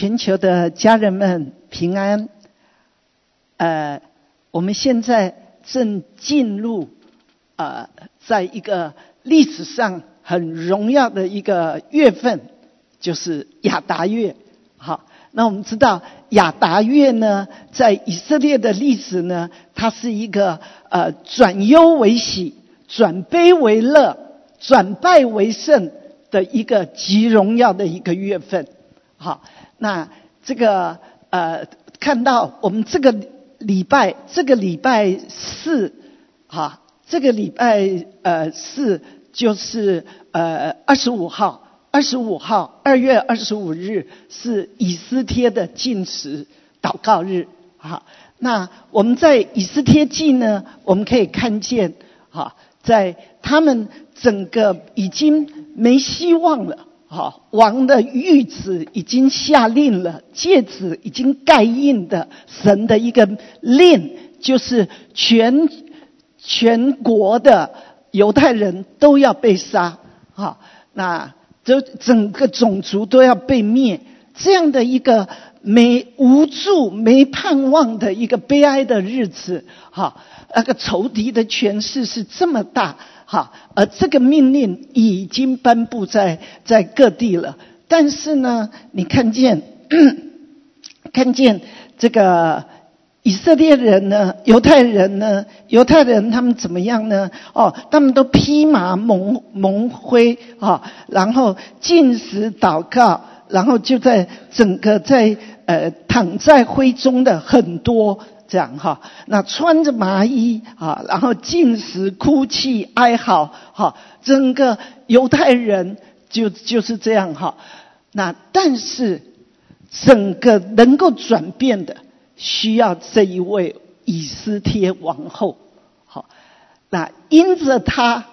全球的家人们平安。呃，我们现在正进入呃，在一个历史上很荣耀的一个月份，就是亚达月。好，那我们知道亚达月呢，在以色列的历史呢，它是一个呃转忧为喜、转悲为乐、转败为胜的一个极荣耀的一个月份。好。那这个呃，看到我们这个礼拜，这个礼拜四，哈，这个礼拜呃四就是呃二十五号，二十五号二月二十五日是以斯帖的进食祷告日，哈。那我们在以斯帖记呢，我们可以看见，哈，在他们整个已经没希望了。好，王的谕旨已经下令了，戒指已经盖印的神的一个令，就是全全国的犹太人都要被杀，好，那这整个种族都要被灭，这样的一个没无助、没盼望的一个悲哀的日子，好，那个仇敌的权势是这么大。好，而这个命令已经颁布在在各地了。但是呢，你看见 看见这个以色列人呢，犹太人呢，犹太人他们怎么样呢？哦，他们都披麻蒙蒙灰啊，然后进食祷告，然后就在整个在呃躺在灰中的很多。这样哈，那穿着麻衣啊，然后进食、哭泣、哀嚎，哈，整个犹太人就就是这样哈。那但是整个能够转变的，需要这一位以斯帖王后，好，那因着他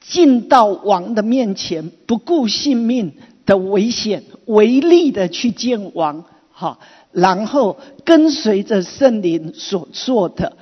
进到王的面前，不顾性命的危险，唯力的去见王，好。然后跟随着圣灵所做的，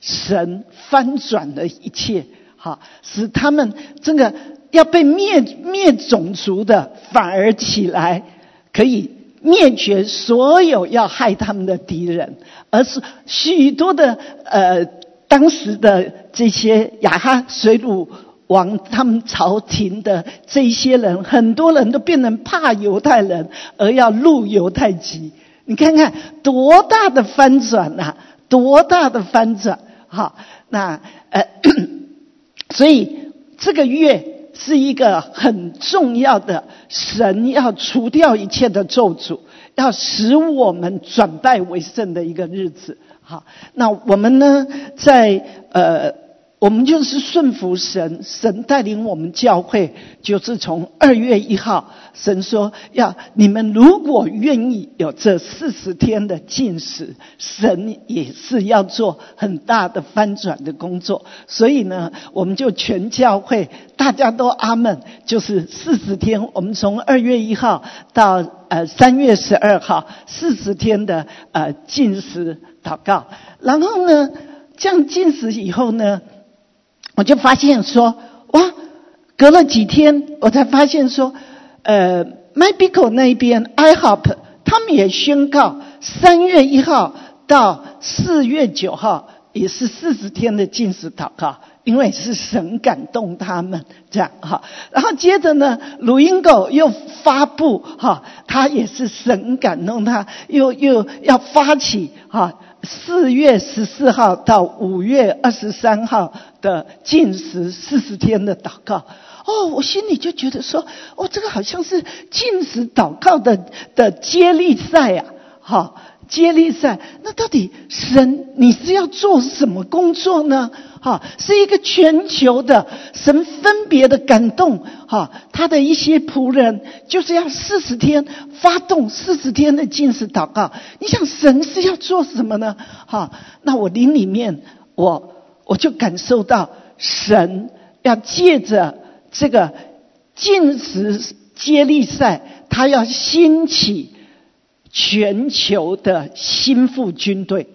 神翻转了一切，哈，使他们这个要被灭灭种族的，反而起来可以灭绝所有要害他们的敌人，而是许多的呃当时的这些亚哈水鲁王他们朝廷的这些人，很多人都变成怕犹太人，而要入犹太籍。你看看多大的翻转呐！多大的翻转！好，那呃，所以这个月是一个很重要的，神要除掉一切的咒诅，要使我们转败为胜的一个日子。好，那我们呢，在呃。我们就是顺服神，神带领我们教会，就是从二月一号，神说要你们如果愿意有这四十天的禁食，神也是要做很大的翻转的工作。所以呢，我们就全教会大家都阿门，就是四十天。我们从二月一号到呃三月十二号，四十天的呃禁食祷告。然后呢，这样禁食以后呢？我就发现说，哇，隔了几天，我才发现说，呃，MyBico 那边，iHop 他们也宣告，三月一号到四月九号也是四十天的禁食祷告，因为是神感动他们这样哈。然后接着呢，录音狗又发布哈，他也是神感动他，又又要发起哈。四月十四号到五月二十三号的禁食四十天的祷告，哦，我心里就觉得说，哦，这个好像是禁食祷告的的接力赛呀，好。接力赛，那到底神你是要做什么工作呢？哈，是一个全球的神分别的感动，哈，他的一些仆人就是要四十天发动四十天的禁食祷告。你想神是要做什么呢？哈，那我灵里面我我就感受到神要借着这个禁食接力赛，他要兴起。全球的心腹军队，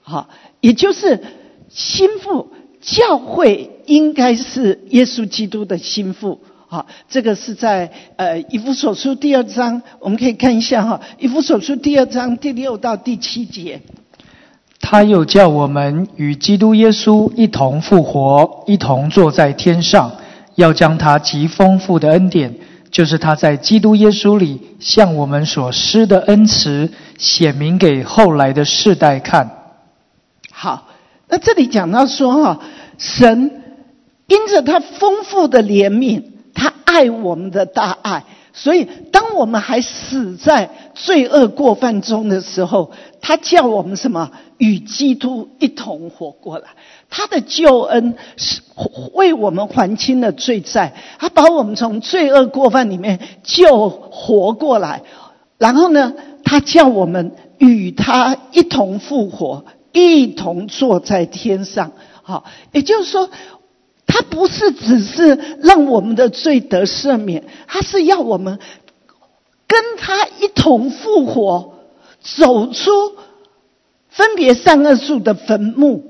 好，也就是心腹教会应该是耶稣基督的心腹，好，这个是在呃以弗所书第二章，我们可以看一下哈，以弗所书第二章第六到第七节。他又叫我们与基督耶稣一同复活，一同坐在天上，要将他极丰富的恩典，就是他在基督耶稣里向我们所施的恩慈，显明给后来的世代看。好，那这里讲到说哈，神因着他丰富的怜悯。他爱我们的大爱，所以当我们还死在罪恶过犯中的时候，他叫我们什么？与基督一同活过来。他的救恩是为我们还清了罪债，他把我们从罪恶过犯里面救活过来。然后呢，他叫我们与他一同复活，一同坐在天上。好，也就是说。他不是只是让我们的罪得赦免，他是要我们跟他一同复活，走出分别善恶树的坟墓，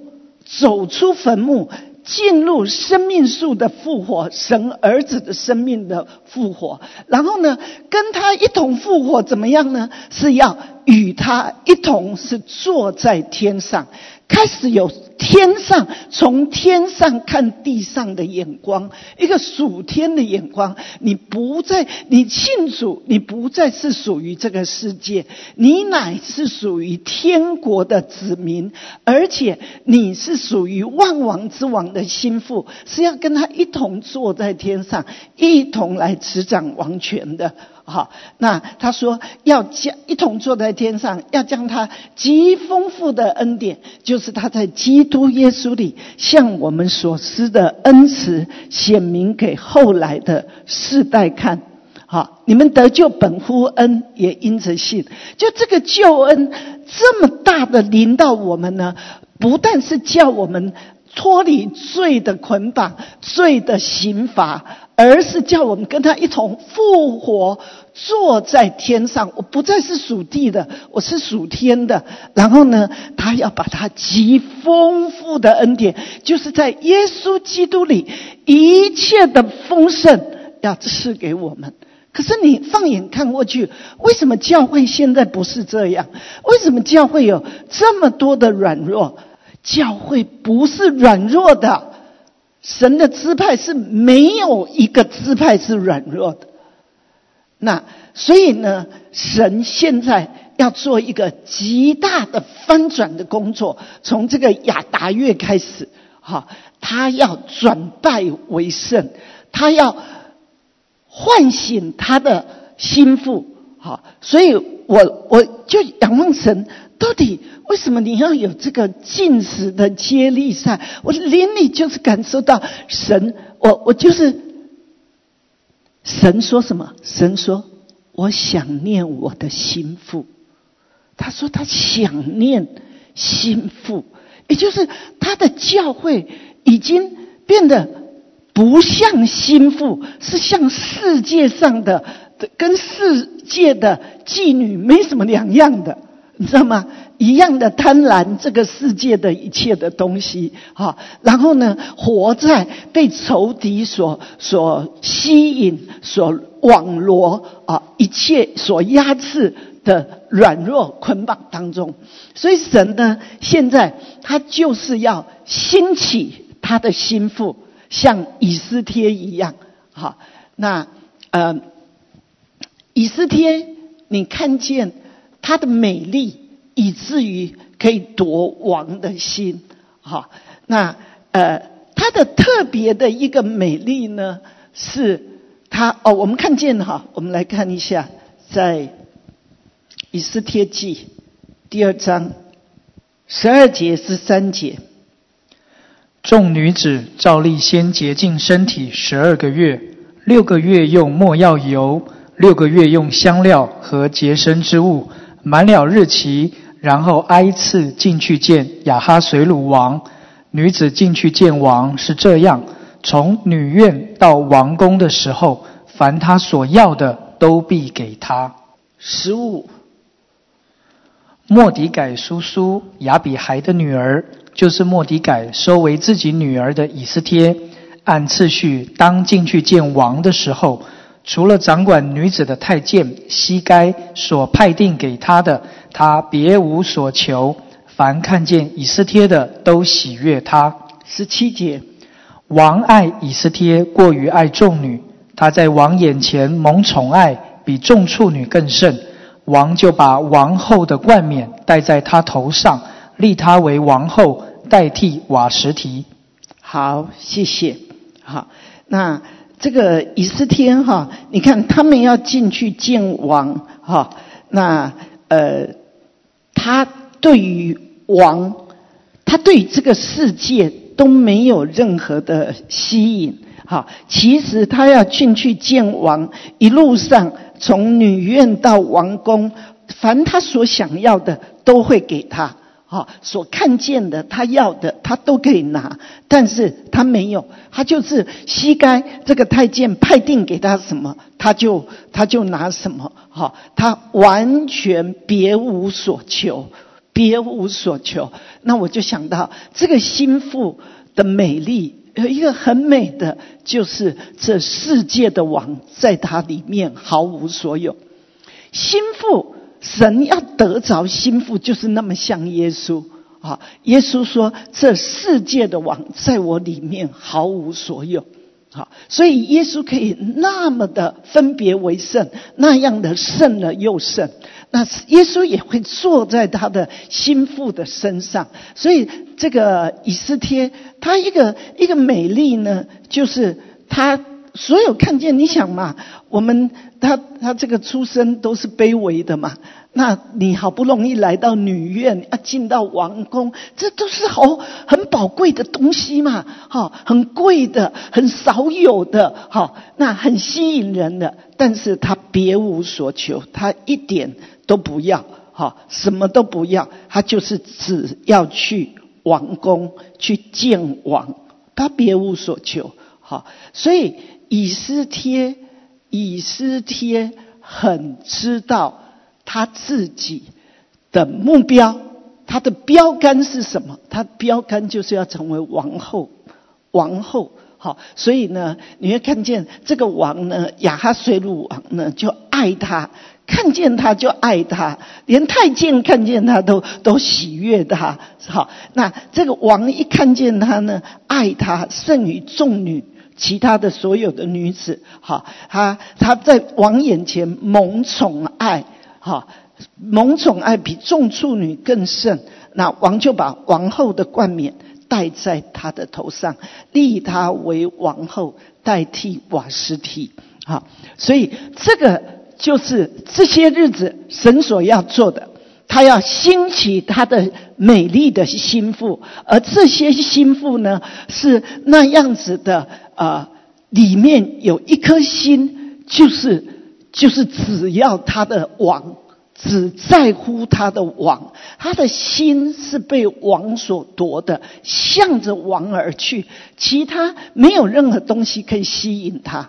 走出坟墓，进入生命树的复活，神儿子的生命的复活。然后呢，跟他一同复活，怎么样呢？是要与他一同是坐在天上。开始有天上从天上看地上的眼光，一个属天的眼光。你不再，你庆祝，你不再是属于这个世界，你乃是属于天国的子民，而且你是属于万王之王的心腹，是要跟他一同坐在天上，一同来执掌王权的。好，那他说要将一同坐在天上，要将他极丰富的恩典，就是他在基督耶稣里向我们所施的恩慈，显明给后来的世代看。好，你们得救本乎恩，也因着信。就这个救恩这么大的临到我们呢，不但是叫我们脱离罪的捆绑、罪的刑罚。而是叫我们跟他一同复活，坐在天上。我不再是属地的，我是属天的。然后呢，他要把他极丰富的恩典，就是在耶稣基督里一切的丰盛，要赐给我们。可是你放眼看过去，为什么教会现在不是这样？为什么教会有这么多的软弱？教会不是软弱的。神的支派是没有一个支派是软弱的，那所以呢，神现在要做一个极大的翻转的工作，从这个亚达月开始，哈，他要转败为胜，他要唤醒他的心腹，哈，所以我我就仰望神。到底为什么你要有这个进食的接力赛？我连你就是感受到神，我我就是神说什么？神说我想念我的心腹。他说他想念心腹，也就是他的教会已经变得不像心腹，是像世界上的跟世界的妓女没什么两样的。你知道吗？一样的贪婪这个世界的一切的东西，哈，然后呢，活在被仇敌所所吸引、所网罗啊，一切所压制的软弱捆绑当中。所以神呢，现在他就是要兴起他的心腹，像以斯帖一样，好，那呃，以斯帖，你看见？她的美丽，以至于可以夺王的心。哈，那呃，她的特别的一个美丽呢，是她哦，我们看见哈，我们来看一下，在以斯帖记第二章十二节十三节，众女子照例先洁净身体十二个月，六个月用没药油，六个月用香料和洁身之物。满了日期，然后挨次进去见亚哈水鲁王。女子进去见王是这样：从女院到王宫的时候，凡他所要的都必给他。十五。莫迪改叔叔亚比孩的女儿，就是莫迪改收为自己女儿的以斯帖，按次序当进去见王的时候，除了掌管女子的太监西该所派定给他的，他别无所求。凡看见以斯帖的，都喜悦他。十七节，王爱以斯帖过于爱众女，他在王眼前蒙宠爱，比众处女更甚。王就把王后的冠冕戴在他头上，立他为王后，代替瓦什提。好，谢谢。好，那这个以斯天哈，你看他们要进去见王哈，那呃，他对于王，他对这个世界都没有任何的吸引。哈，其实他要进去见王，一路上从女院到王宫，凡他所想要的都会给他。好，所看见的他要的他都可以拿，但是他没有，他就是膝盖这个太监派定给他什么，他就他就拿什么。好，他完全别无所求，别无所求。那我就想到这个心腹的美丽。有一个很美的，就是这世界的王在他里面毫无所有。心腹，神要得着心腹，就是那么像耶稣啊！耶稣说：“这世界的王在我里面毫无所有。”好，所以耶稣可以那么的分别为圣，那样的圣了又圣。那耶稣也会坐在他的心腹的身上。所以这个以斯帖，他一个一个美丽呢，就是他所有看见。你想嘛，我们他他这个出身都是卑微的嘛。那你好不容易来到女院，要进到王宫，这都是好很宝贵的东西嘛，哈，很贵的，很少有的，哈，那很吸引人的。但是他别无所求，他一点都不要，哈，什么都不要，他就是只要去王宫去见王，他别无所求，哈。所以以斯帖，以斯帖很知道。他自己的目标，他的标杆是什么？他标杆就是要成为王后，王后。好，所以呢，你会看见这个王呢，亚哈水鲁王呢，就爱他，看见他就爱他，连太监看见他都都喜悦他。好，那这个王一看见他呢，爱他胜于众女，其他的所有的女子。哈，他他在王眼前蒙宠爱。哈，蒙宠爱比众处女更甚。那王就把王后的冠冕戴在他的头上，立他为王后，代替瓦斯提。哈，所以这个就是这些日子神所要做的，他要兴起他的美丽的心腹，而这些心腹呢，是那样子的啊，里面有一颗心，就是。就是只要他的王，只在乎他的王，他的心是被王所夺的，向着王而去，其他没有任何东西可以吸引他。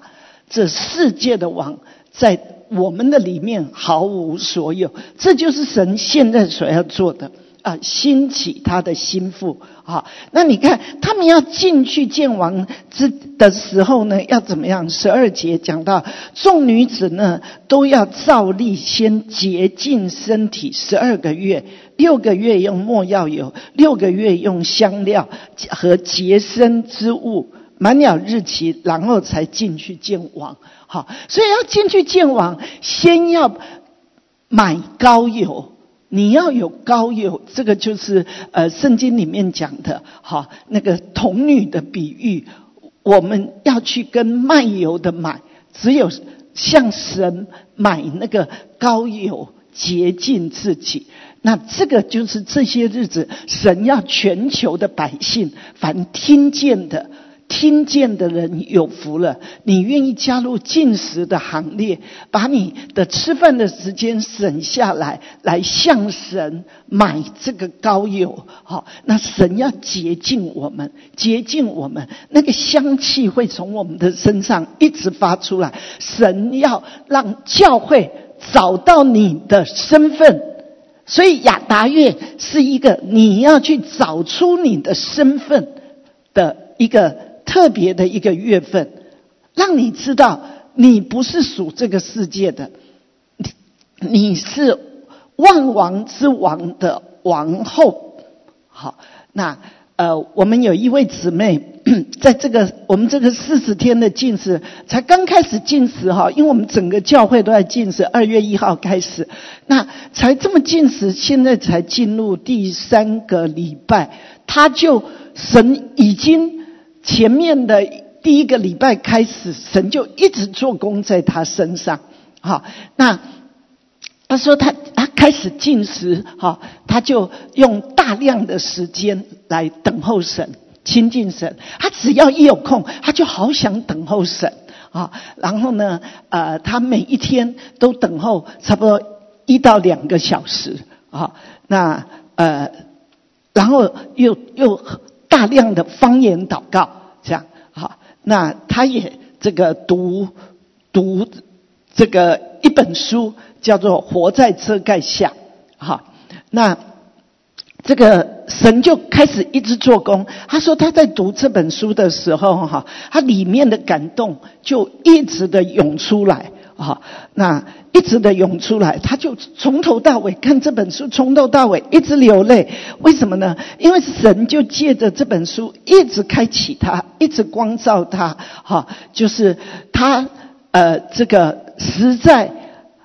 这世界的王在我们的里面毫无所有，这就是神现在所要做的。啊，兴起他的心腹啊！那你看，他们要进去见王之的时候呢，要怎么样？十二节讲到，众女子呢都要照例先洁净身体十二个月，六个月用墨药油，六个月用香料和洁身之物，满了日期，然后才进去见王。好，所以要进去见王，先要买膏油。你要有膏油，这个就是呃圣经里面讲的，哈，那个童女的比喻，我们要去跟卖油的买，只有向神买那个膏油洁净自己，那这个就是这些日子神要全球的百姓凡听见的。听见的人有福了。你愿意加入进食的行列，把你的吃饭的时间省下来，来向神买这个膏油。好，那神要洁净我们，洁净我们，那个香气会从我们的身上一直发出来。神要让教会找到你的身份，所以亚达月是一个你要去找出你的身份的一个。特别的一个月份，让你知道你不是属这个世界的，你你是万王之王的王后。好，那呃，我们有一位姊妹。在这个我们这个四十天的禁食才刚开始禁食哈，因为我们整个教会都在禁食，二月一号开始，那才这么禁食，现在才进入第三个礼拜，他就神已经前面的第一个礼拜开始，神就一直做工在他身上，好，那他说他他开始进食哈，他就用大量的时间来等候神。亲近神，他只要一有空，他就好想等候神啊。然后呢，呃，他每一天都等候差不多一到两个小时啊。那呃，然后又又大量的方言祷告，这样好。那他也这个读读这个一本书，叫做《活在遮盖下》好，那。这个神就开始一直做工。他说他在读这本书的时候，哈，他里面的感动就一直的涌出来，哈，那一直的涌出来，他就从头到尾看这本书，从头到尾一直流泪。为什么呢？因为神就借着这本书一直开启他，一直光照他，哈，就是他呃，这个实在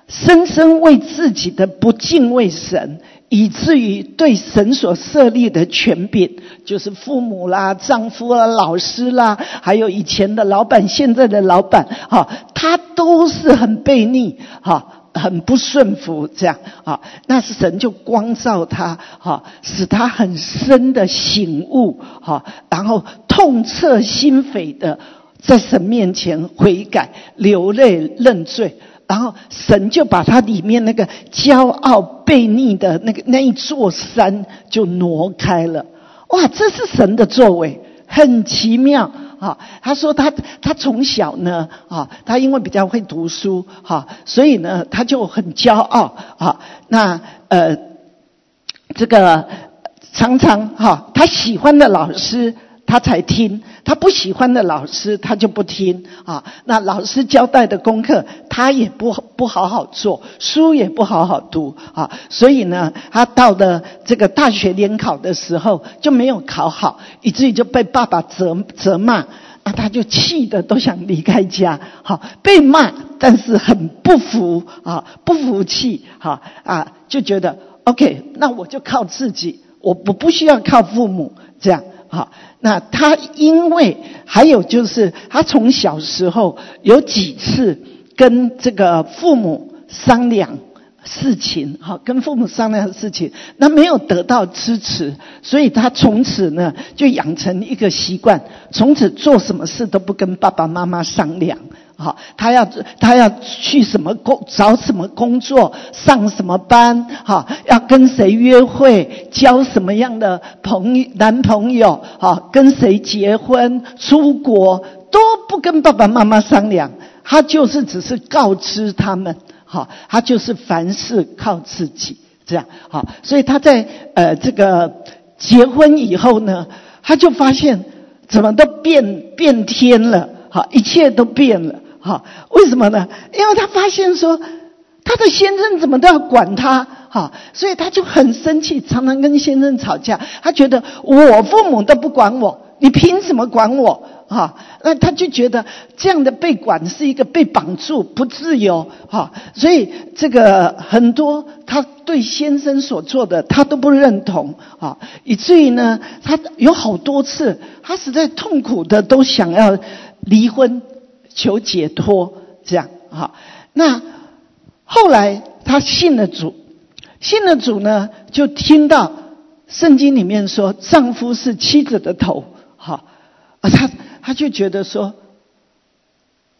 深深为自己的不敬畏神。以至于对神所设立的权柄，就是父母啦、丈夫啦、老师啦，还有以前的老板、现在的老板，哈，他都是很悖逆，哈，很不顺服，这样，哈，那是神就光照他，哈，使他很深的醒悟，哈，然后痛彻心扉的在神面前悔改、流泪认罪。然后神就把他里面那个骄傲悖逆的那个那一座山就挪开了。哇，这是神的作为，很奇妙啊！他说他他从小呢啊，他因为比较会读书哈，所以呢他就很骄傲啊。那呃，这个常常哈，他喜欢的老师。他才听，他不喜欢的老师，他就不听啊。那老师交代的功课，他也不不好好做，书也不好好读啊。所以呢，他到了这个大学联考的时候就没有考好，以至于就被爸爸责责骂，啊，他就气得都想离开家。好，被骂，但是很不服啊，不服气，哈啊，就觉得 OK，那我就靠自己，我不不需要靠父母这样。好，那他因为还有就是他从小时候有几次跟这个父母商量事情，好，跟父母商量事情，那没有得到支持，所以他从此呢就养成一个习惯，从此做什么事都不跟爸爸妈妈商量。好，他要他要去什么工，找什么工作，上什么班，哈，要跟谁约会，交什么样的朋男朋友，哈，跟谁结婚，出国都不跟爸爸妈妈商量，他就是只是告知他们，好，他就是凡事靠自己，这样，好，所以他在呃这个结婚以后呢，他就发现怎么都变变天了，好，一切都变了。哈，为什么呢？因为他发现说，他的先生怎么都要管他，哈，所以他就很生气，常常跟先生吵架。他觉得我父母都不管我，你凭什么管我？哈，那他就觉得这样的被管是一个被绑住、不自由，哈，所以这个很多他对先生所做的他都不认同，啊，以至于呢，他有好多次，他实在痛苦的都想要离婚。求解脱，这样哈。那后来他信了主，信了主呢，就听到圣经里面说，丈夫是妻子的头，哈啊，他他就觉得说，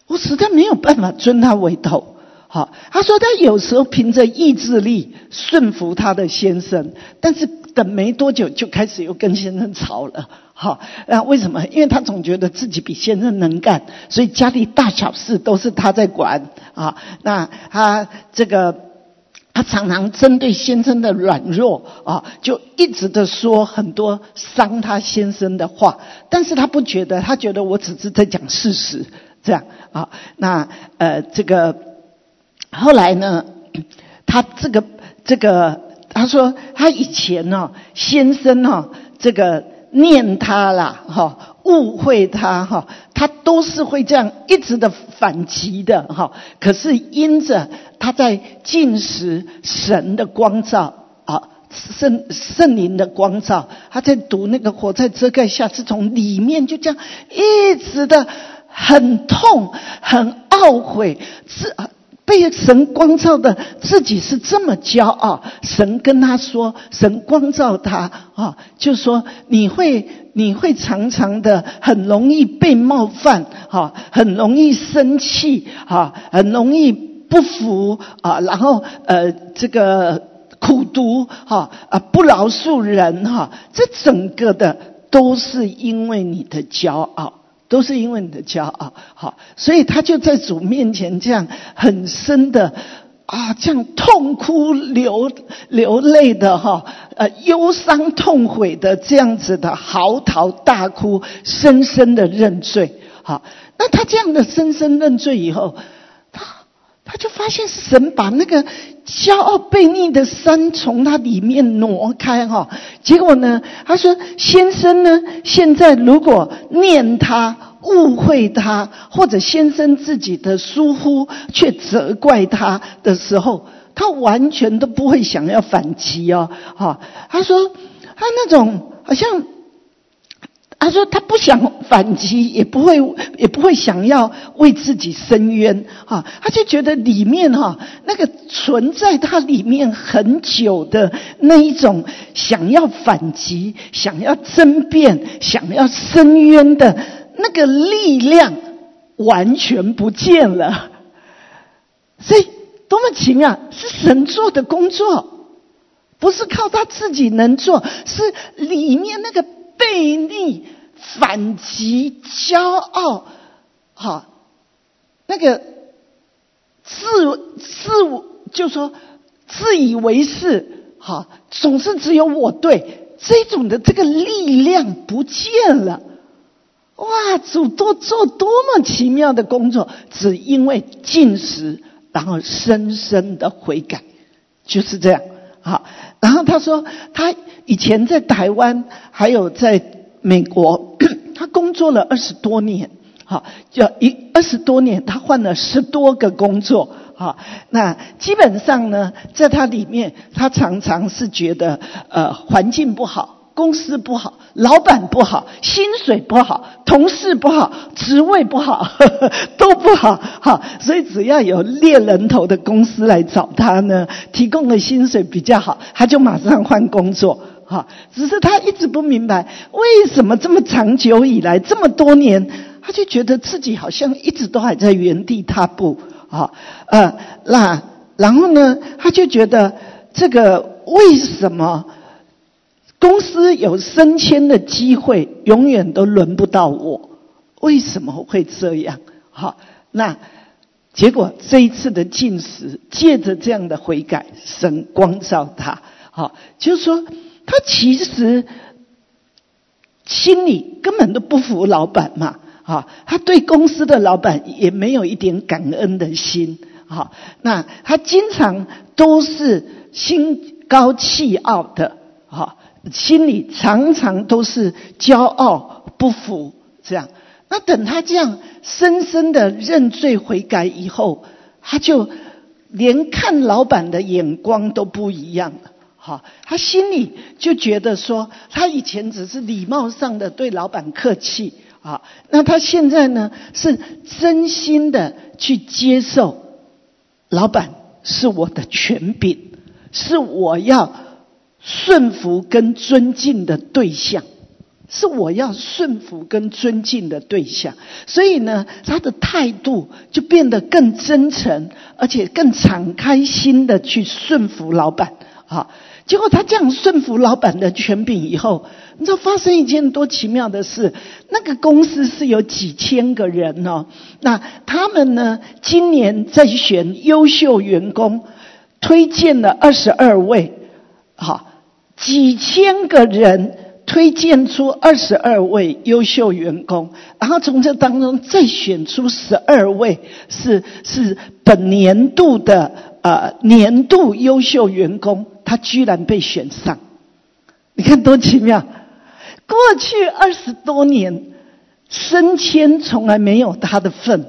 我实在没有办法尊他为头，好，他说他有时候凭着意志力顺服他的先生，但是。等没多久就开始又跟先生吵了，好，那为什么？因为他总觉得自己比先生能干，所以家里大小事都是他在管啊。那他这个。他常常针对先生的软弱啊，就一直的说很多伤他先生的话，但是他不觉得，他觉得我只是在讲事实，这样啊。那呃，这个后来呢，他这个这个，他说他以前呢，先生呢，这个念他啦，哈。误会他哈，他都是会这样一直的反击的哈。可是因着他在进食神的光照啊，圣圣灵的光照，他在读那个火在遮盖下，是从里面就这样一直的很痛、很懊悔，是。被神光照的自己是这么骄傲，神跟他说：“神光照他啊，就说你会你会常常的很容易被冒犯，哈，很容易生气，哈，很容易不服啊，然后呃这个苦读，哈啊不饶恕人，哈，这整个的都是因为你的骄傲。”都是因为你的骄傲，好，所以他就在主面前这样很深的啊，这样痛哭流流泪的哈，呃，忧伤痛悔的这样子的嚎啕大哭，深深的认罪，好，那他这样的深深认罪以后，他就发现神把那个骄傲悖逆的山从他里面挪开哈，结果呢，他说先生呢，现在如果念他。误会他，或者先生自己的疏忽，却责怪他的时候，他完全都不会想要反击哦。哈，他说他那种好像，他说他不想反击，也不会也不会想要为自己伸冤。哈，他就觉得里面哈那个存在他里面很久的那一种想要反击、想要争辩、想要伸冤的。那个力量完全不见了，所以多么奇妙！是神做的工作，不是靠他自己能做，是里面那个背逆、反击、骄傲，哈，那个自自我就说自以为是，哈，总是只有我对这种的这个力量不见了。哇，主多做多么奇妙的工作，只因为进食，然后深深的悔改，就是这样。好，然后他说，他以前在台湾，还有在美国，他工作了二十多年。哈，就一二十多年，他换了十多个工作。哈，那基本上呢，在他里面，他常常是觉得呃环境不好。公司不好，老板不好，薪水不好，同事不好，职位不好，都不好。哈，所以只要有猎人头的公司来找他呢，提供的薪水比较好，他就马上换工作。哈，只是他一直不明白为什么这么长久以来这么多年，他就觉得自己好像一直都还在原地踏步。啊，呃，那然后呢，他就觉得这个为什么？公司有升迁的机会，永远都轮不到我，为什么会这样？好，那结果这一次的进食，借着这样的悔改，神光照他，好，就是说他其实心里根本都不服老板嘛，啊，他对公司的老板也没有一点感恩的心，好，那他经常都是心高气傲的，好。心里常常都是骄傲不服，这样。那等他这样深深的认罪悔改以后，他就连看老板的眼光都不一样了。好，他心里就觉得说，他以前只是礼貌上的对老板客气啊，那他现在呢是真心的去接受老板是我的权柄，是我要。顺服跟尊敬的对象，是我要顺服跟尊敬的对象。所以呢，他的态度就变得更真诚，而且更敞开心的去顺服老板。啊，结果他这样顺服老板的权柄以后，你知道发生一件多奇妙的事？那个公司是有几千个人哦，那他们呢，今年在选优秀员工。推荐了二十二位，好，几千个人推荐出二十二位优秀员工，然后从这当中再选出十二位是是本年度的呃年度优秀员工，他居然被选上，你看多奇妙！过去二十多年升迁从来没有他的份，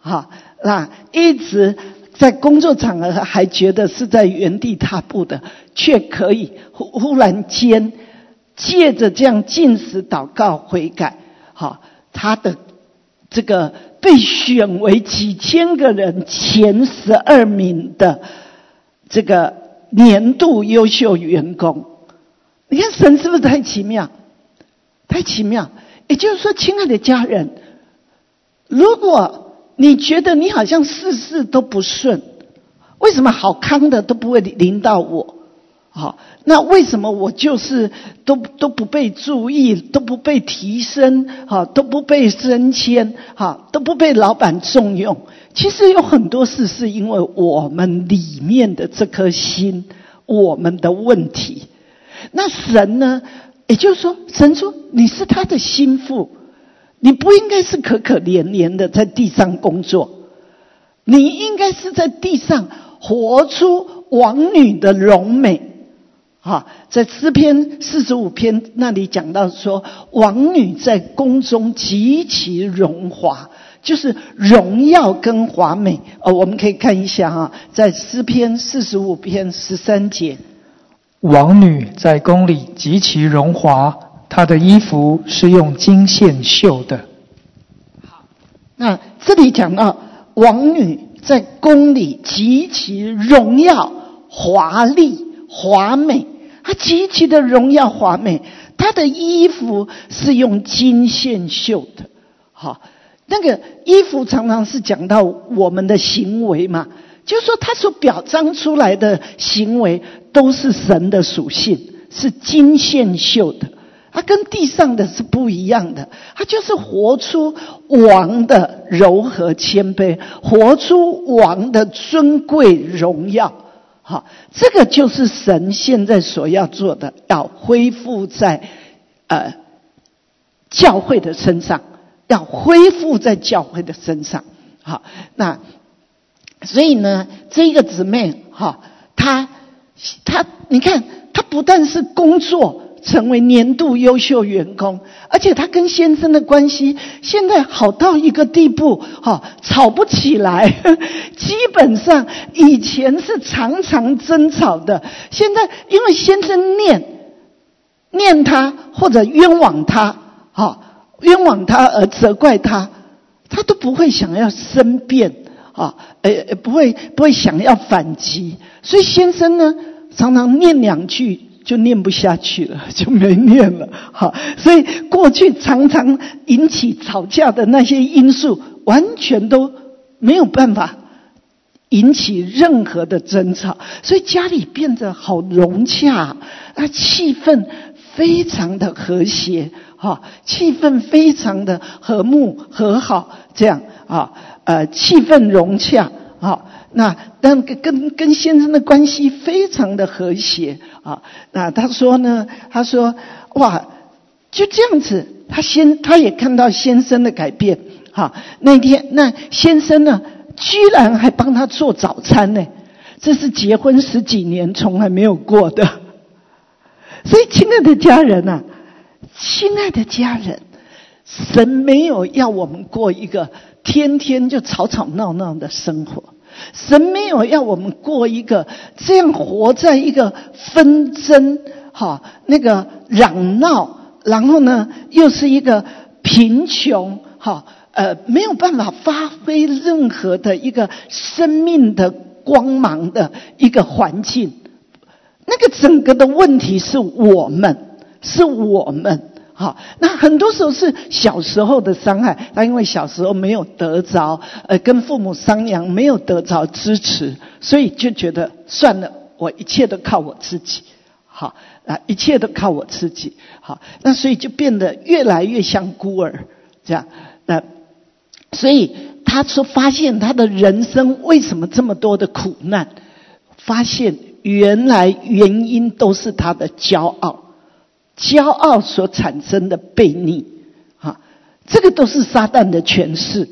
哈，那一直。在工作场合还觉得是在原地踏步的，却可以忽忽然间借着这样进食祷告悔改，好，他的这个被选为几千个人前十二名的这个年度优秀员工，你看神是不是太奇妙？太奇妙！也就是说，亲爱的家人，如果。你觉得你好像事事都不顺，为什么好康的都不会临到我？好，那为什么我就是都都不被注意，都不被提升，好都不被升迁，好都不被老板重用？其实有很多事是因为我们里面的这颗心，我们的问题。那神呢？也就是说，神说你是他的心腹。你不应该是可可怜怜的在地上工作，你应该是在地上活出王女的荣美。哈，在诗篇四十五篇那里讲到说，王女在宫中极其荣华，就是荣耀跟华美。哦，我们可以看一下哈，在诗篇四十五篇十三节，王女在宫里极其荣华。他的衣服是用金线绣的。好，那这里讲到王女在宫里极其荣耀、华丽、华美，她极其的荣耀华美。她的衣服是用金线绣的。好，那个衣服常常是讲到我们的行为嘛，就是说他所表彰出来的行为都是神的属性，是金线绣的。他跟地上的是不一样的，他就是活出王的柔和谦卑，活出王的尊贵荣耀。好，这个就是神现在所要做的，要恢复在呃教会的身上，要恢复在教会的身上。好，那所以呢，这个姊妹哈，她她你看，她不但是工作。成为年度优秀员工，而且他跟先生的关系现在好到一个地步，哈，吵不起来。基本上以前是常常争吵的，现在因为先生念念他或者冤枉他，哈，冤枉他而责怪他，他都不会想要申辩，啊，呃，不会不会想要反击，所以先生呢，常常念两句。就念不下去了，就没念了。好，所以过去常常引起吵架的那些因素，完全都没有办法引起任何的争吵，所以家里变得好融洽，啊，气氛非常的和谐，哈，气氛非常的和睦和好，这样啊，呃，气氛融洽，啊。那但跟跟跟先生的关系非常的和谐啊。那他说呢？他说哇，就这样子。他先他也看到先生的改变。哈，那天那先生呢，居然还帮他做早餐呢。这是结婚十几年从来没有过的。所以，亲爱的家人呐，亲爱的家人，神没有要我们过一个天天就吵吵闹闹的生活。神没有要我们过一个这样活在一个纷争、哈那个嚷闹，然后呢又是一个贫穷、哈呃没有办法发挥任何的一个生命的光芒的一个环境。那个整个的问题是我们，是我们。好，那很多时候是小时候的伤害，他因为小时候没有得着，呃，跟父母商量没有得着支持，所以就觉得算了，我一切都靠我自己，好啊，一切都靠我自己，好，那所以就变得越来越像孤儿这样，那所以他说发现他的人生为什么这么多的苦难，发现原来原因都是他的骄傲，骄傲所产生的悖逆，啊，这个都是撒旦的权势，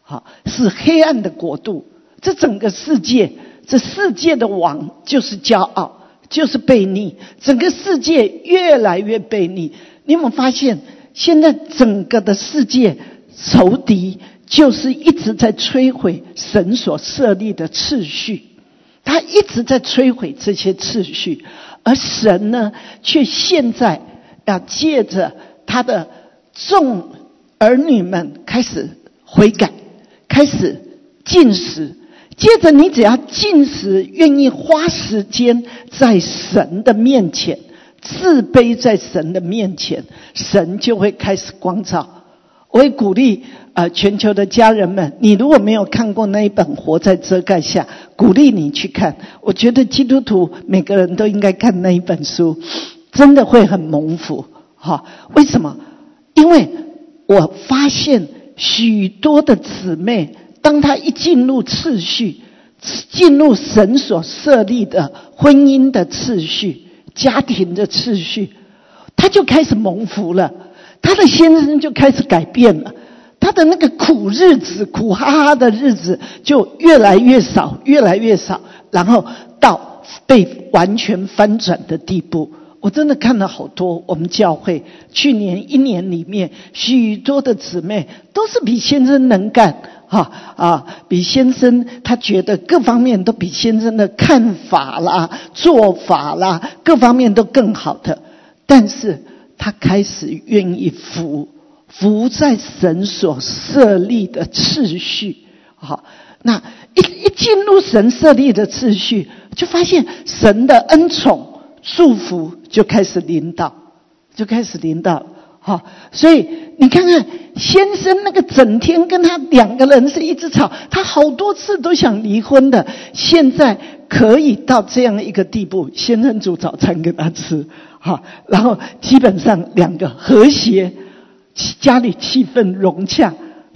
好，是黑暗的国度。这整个世界，这世界的王就是骄傲，就是悖逆。整个世界越来越悖逆。你有没有发现，现在整个的世界仇敌就是一直在摧毁神所设立的次序，他一直在摧毁这些次序，而神呢，却现在要借着他的众儿女们开始悔改，开始进食。接着，你只要进食，愿意花时间在神的面前，自卑在神的面前，神就会开始光照。我也鼓励呃全球的家人们，你如果没有看过那一本《活在遮盖下》，鼓励你去看。我觉得基督徒每个人都应该看那一本书，真的会很蒙福。哈，为什么？因为我发现许多的姊妹。当她一进入次序，进入神所设立的婚姻的次序、家庭的次序，她就开始蒙福了。他的先生就开始改变了，他的那个苦日子、苦哈哈的日子就越来越少、越来越少，然后到被完全翻转的地步。我真的看了好多我们教会去年一年里面许多的姊妹都是比先生能干。哈啊，比先生他觉得各方面都比先生的看法啦、做法啦，各方面都更好的，但是他开始愿意服服在神所设立的次序。好，那一一进入神设立的次序，就发现神的恩宠祝福就开始领导，就开始领导。好，所以你看看先生那个整天跟他两个人是一直吵，他好多次都想离婚的，现在可以到这样一个地步，先生煮早餐给他吃，好，然后基本上两个和谐，家里气氛融洽，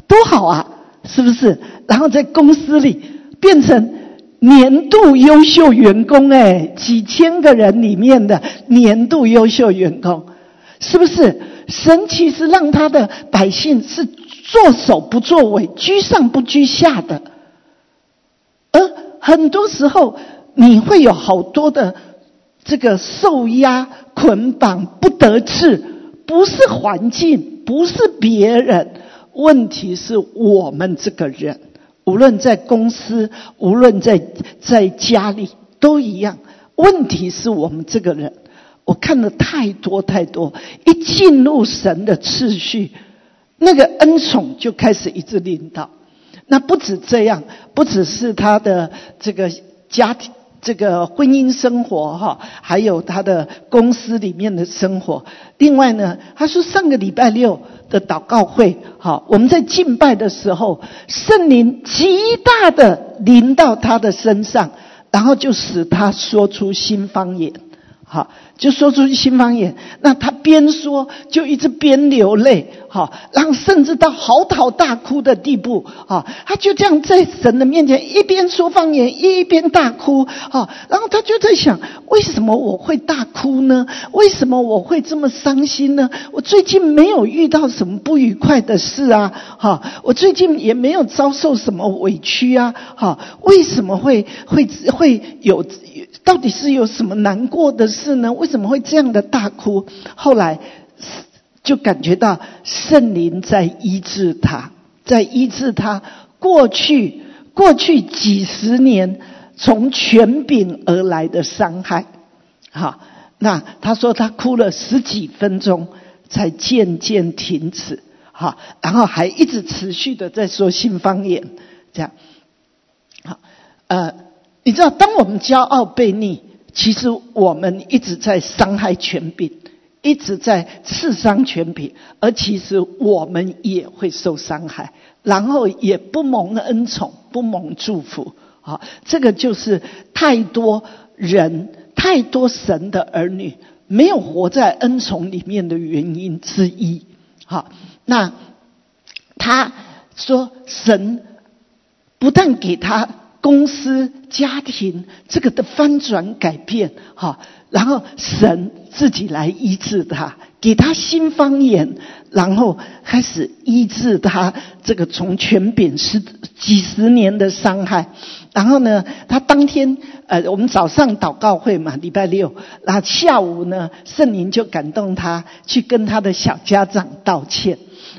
多好啊，是不是？然后在公司里变成年度优秀员工，哎，几千个人里面的年度优秀员工，是不是？神其实让他的百姓是作首不作尾，居上不居下的。而很多时候，你会有好多的这个受压、捆绑、不得志，不是环境，不是别人，问题是我们这个人。无论在公司，无论在在家里，都一样。问题是我们这个人。我看了太多太多，一进入神的次序，那个恩宠就开始一直领导。那不止这样，不只是他的这个家庭、这个婚姻生活哈，还有他的公司里面的生活。另外呢，他说上个礼拜六的祷告会，好，我们在敬拜的时候，圣灵极大的临到他的身上，然后就使他说出新方言。好，就说出新方言。那他边说就一直边流泪，好，然后甚至到嚎啕大哭的地步，啊，他就这样在神的面前一边说方言一边大哭，啊，然后他就在想，为什么我会大哭呢？为什么我会这么伤心呢？我最近没有遇到什么不愉快的事啊，哈，我最近也没有遭受什么委屈啊，哈，为什么会会会有？到底是有什么难过的事呢？为什么会这样的大哭？后来就感觉到圣灵在医治他，在医治他过去过去几十年从权柄而来的伤害。好，那他说他哭了十几分钟，才渐渐停止。好，然后还一直持续的在说新方言，这样。好，呃。你知道，当我们骄傲被逆，其实我们一直在伤害权柄，一直在刺伤权柄，而其实我们也会受伤害，然后也不蒙恩宠，不蒙祝福。好，这个就是太多人、太多神的儿女没有活在恩宠里面的原因之一。好，那他说，神不但给他。公司、家庭这个的翻转改变，哈，然后神自己来医治他，给他新方言，然后开始医治他这个从权柄十几十年的伤害。然后呢，他当天呃，我们早上祷告会嘛，礼拜六，然后下午呢，圣灵就感动他去跟他的小家长道歉。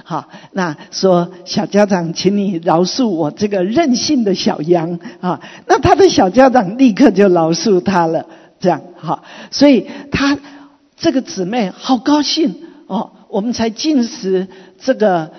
好，那说小家长，请你饶恕我这个任性的小羊啊。那他的小家长立刻就饶恕他了，这样好。所以他这个姊妹好高兴哦。我们才进食这个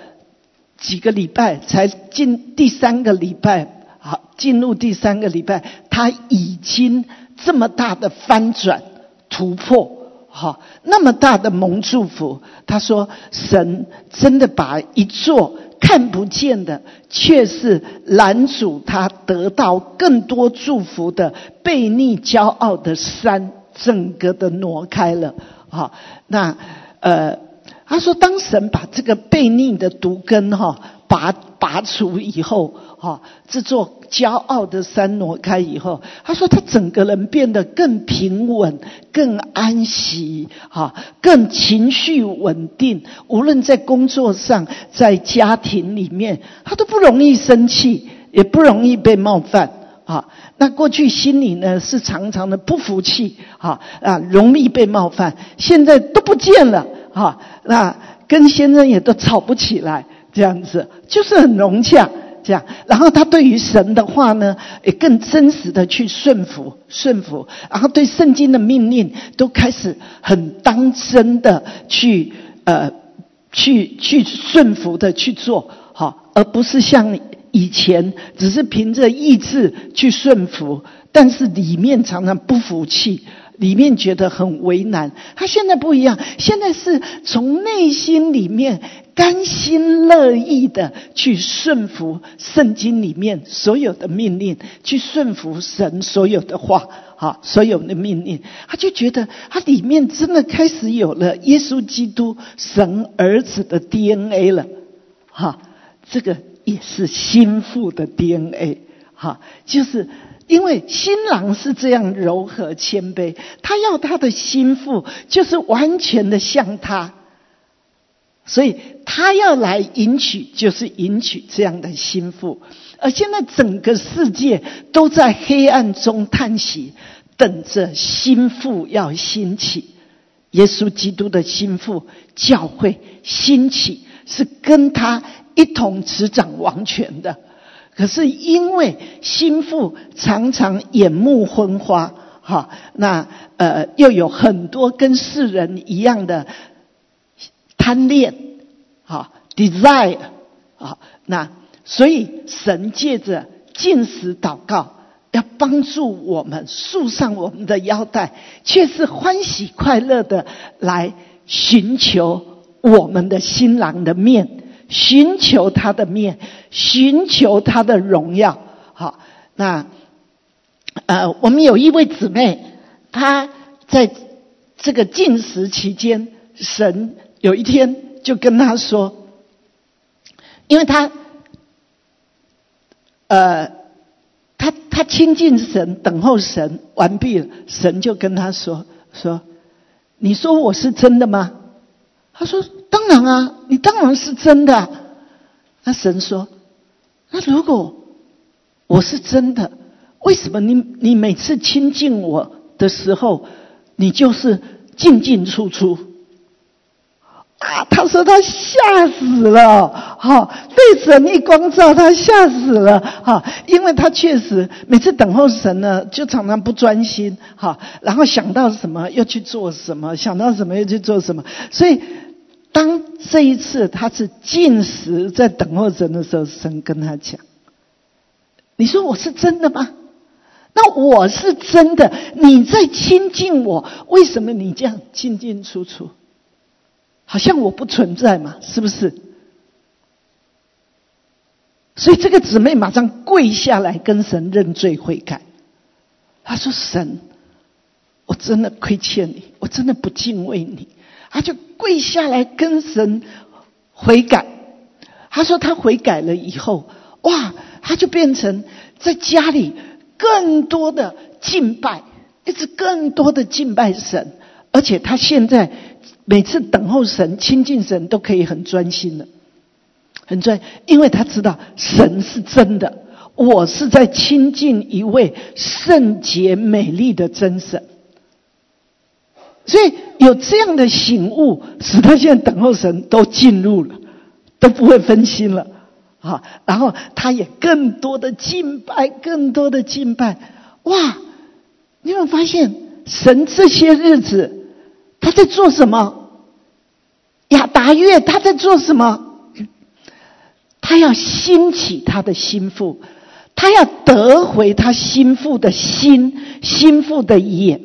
几个礼拜，才进第三个礼拜，好，进入第三个礼拜，他已经这么大的翻转突破。好，那么大的蒙祝福，他说神真的把一座看不见的，却是拦阻他得到更多祝福的悖逆骄傲的山，整个的挪开了。好，那呃，他说当神把这个悖逆的毒根哈拔拔除以后。哈，这座骄傲的山挪开以后，他说他整个人变得更平稳、更安息，哈，更情绪稳定。无论在工作上，在家庭里面，他都不容易生气，也不容易被冒犯。啊，那过去心里呢是常常的不服气，哈啊，容易被冒犯。现在都不见了，哈，那跟先生也都吵不起来，这样子就是很融洽。这样，然后他对于神的话呢，也更真实的去顺服、顺服，然后对圣经的命令都开始很当真的去呃去去顺服的去做，好，而不是像以前只是凭着意志去顺服，但是里面常常不服气。里面觉得很为难，他现在不一样，现在是从内心里面甘心乐意的去顺服圣经里面所有的命令，去顺服神所有的话，哈，所有的命令，他就觉得他里面真的开始有了耶稣基督神儿子的 DNA 了，哈，这个也是心腹的 DNA，哈，就是。因为新郎是这样柔和谦卑，他要他的心腹就是完全的像他，所以他要来迎娶，就是迎娶这样的心腹。而现在整个世界都在黑暗中叹息，等着心腹要兴起。耶稣基督的心腹教会兴起，是跟他一同执掌王权的。可是因为心腹常常眼目昏花，哈，那呃又有很多跟世人一样的贪恋，哈，desire，啊，那所以神借着进食祷告，要帮助我们束上我们的腰带，却是欢喜快乐的来寻求我们的新郎的面。寻求他的面，寻求他的荣耀。好，那呃，我们有一位姊妹，她在这个进食期间，神有一天就跟她说，因为她呃，她她亲近神，等候神完毕了，神就跟她说说，你说我是真的吗？他说：“当然啊，你当然是真的。”那神说：“那如果我是真的，为什么你你每次亲近我的时候，你就是进进出出？”啊，他说他吓死了，哈，被神一光照，他吓死了，哈，因为他确实每次等候神呢，就常常不专心，哈，然后想到什么又去做什么，想到什么又去做什么，所以。当这一次他是进食在等候神的时候，神跟他讲：“你说我是真的吗？那我是真的，你在亲近我，为什么你这样进进出出？好像我不存在嘛，是不是？”所以这个姊妹马上跪下来跟神认罪悔改。他说：“神，我真的亏欠你，我真的不敬畏你。”他就跪下来跟神悔改。他说他悔改了以后，哇！他就变成在家里更多的敬拜，一直更多的敬拜神，而且他现在每次等候神、亲近神都可以很专心了，很专，因为他知道神是真的，我是在亲近一位圣洁美丽的真神。所以有这样的醒悟，使他现在等候神都进入了，都不会分心了，啊！然后他也更多的敬拜，更多的敬拜，哇！你有没有发现神这些日子他在做什么？亚达月他在做什么？他要兴起他的心腹，他要得回他心腹的心，心腹的眼。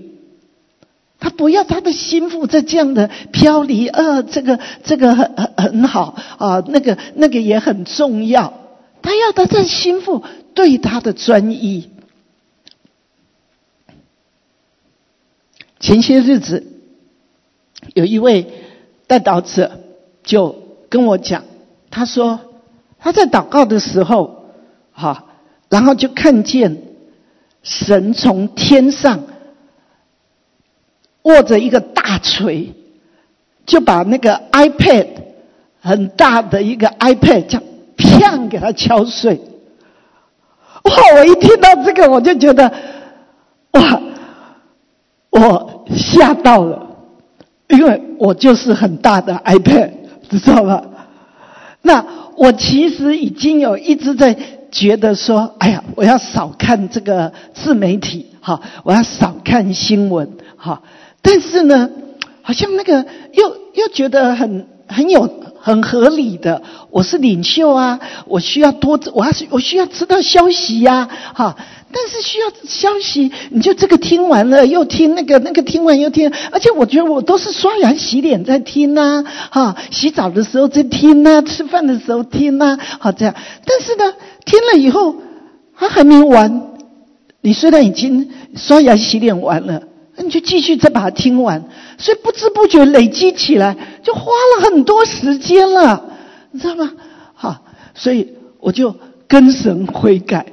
他不要他的心腹在这样的飘离，呃，这个这个很很很好啊，那个那个也很重要。他要他的心腹对他的专一。前些日子，有一位带祷者就跟我讲，他说他在祷告的时候，哈，然后就看见神从天上。握着一个大锤，就把那个 iPad 很大的一个 iPad，这样砰给它敲碎。哇！我一听到这个，我就觉得，哇！我吓到了，因为我就是很大的 iPad，知道吧？那我其实已经有一直在觉得说，哎呀，我要少看这个自媒体，哈，我要少看新闻，哈。但是呢，好像那个又又觉得很很有很合理的。我是领袖啊，我需要多，我还是我需要知道消息呀，哈。但是需要消息，你就这个听完了又听那个，那个听完又听，而且我觉得我都是刷牙洗脸在听呐，哈，洗澡的时候在听呐，吃饭的时候听呐，好这样。但是呢，听了以后，他还没完。你虽然已经刷牙洗脸完了。你就继续再把它听完，所以不知不觉累积起来，就花了很多时间了，你知道吗？好，所以我就跟神悔改，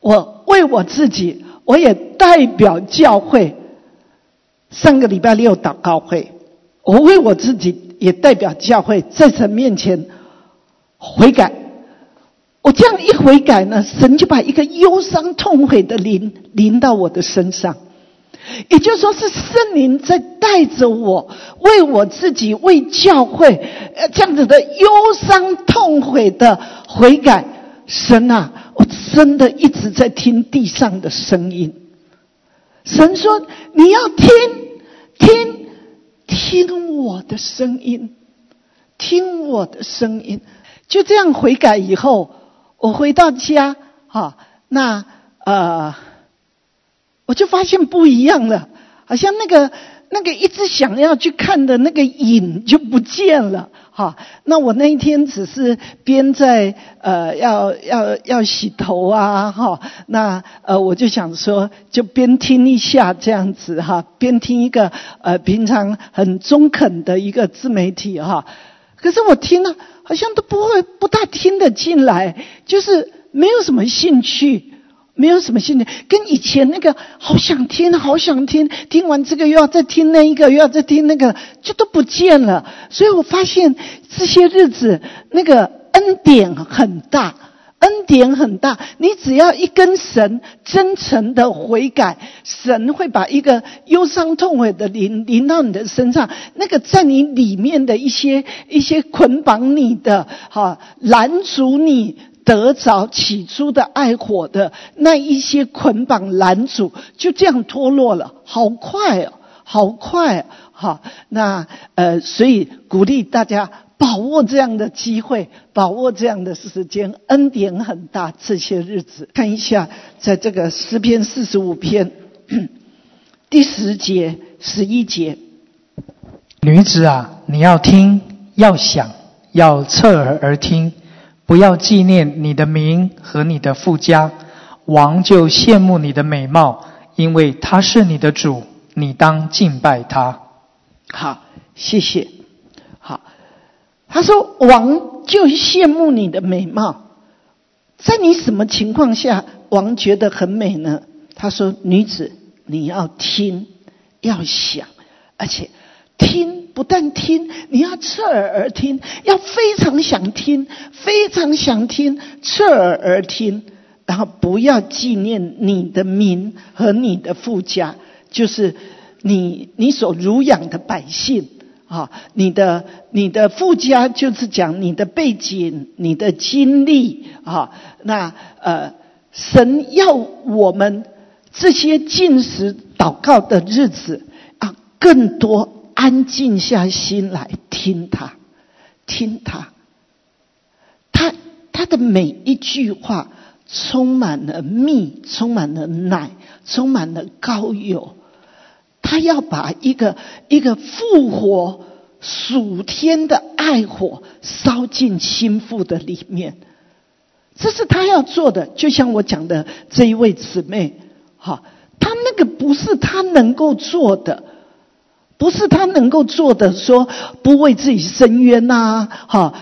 我为我自己，我也代表教会。上个礼拜六祷告会，我为我自己也代表教会，在神面前悔改。我这样一悔改呢，神就把一个忧伤痛悔的灵临到我的身上。也就说，是圣灵在带着我，为我自己、为教会，呃，这样子的忧伤、痛悔的悔改。神啊，我真的一直在听地上的声音。神说：“你要听，听，听我的声音，听我的声音。”就这样悔改以后，我回到家，哈，那呃。我就发现不一样了，好像那个那个一直想要去看的那个影就不见了，哈。那我那一天只是边在呃要要要洗头啊，哈。那呃我就想说，就边听一下这样子哈，边听一个呃平常很中肯的一个自媒体哈。可是我听了好像都不会不大听得进来，就是没有什么兴趣。没有什么兴趣，跟以前那个好想听，好想听，听完这个又要再听那一个，又要再听那个，就都不见了。所以我发现这些日子那个恩典很大，恩典很大。你只要一跟神真诚的悔改，神会把一个忧伤痛悔的临临到你的身上。那个在你里面的一些一些捆绑你的，哈拦阻你。得着起初的爱火的那一些捆绑拦阻，就这样脱落了，好快哦，好快！好，那呃，所以鼓励大家把握这样的机会，把握这样的时间，恩典很大。这些日子，看一下，在这个诗篇四十五篇第十节、十一节，女子啊，你要听，要想，要侧耳而听。不要纪念你的名和你的富家，王就羡慕你的美貌，因为他是你的主，你当敬拜他。好，谢谢。好，他说王就羡慕你的美貌，在你什么情况下王觉得很美呢？他说：“女子，你要听，要想，而且听不但听，你要侧耳而听，要非常想听，非常想听，侧耳而听，然后不要纪念你的民和你的富家，就是你你所儒养的百姓。”啊，你的你的富家就是讲你的背景、你的经历啊。那呃，神要我们这些进食祷告的日子啊，更多安静下心来听他，听他。他他的每一句话充满了蜜，充满了奶，充满了膏油。他要把一个一个复活属天的爱火烧进心腹的里面，这是他要做的。就像我讲的这一位姊妹，哈，他那个不是他能够做的，不是他能够做的。说不为自己伸冤呐，哈，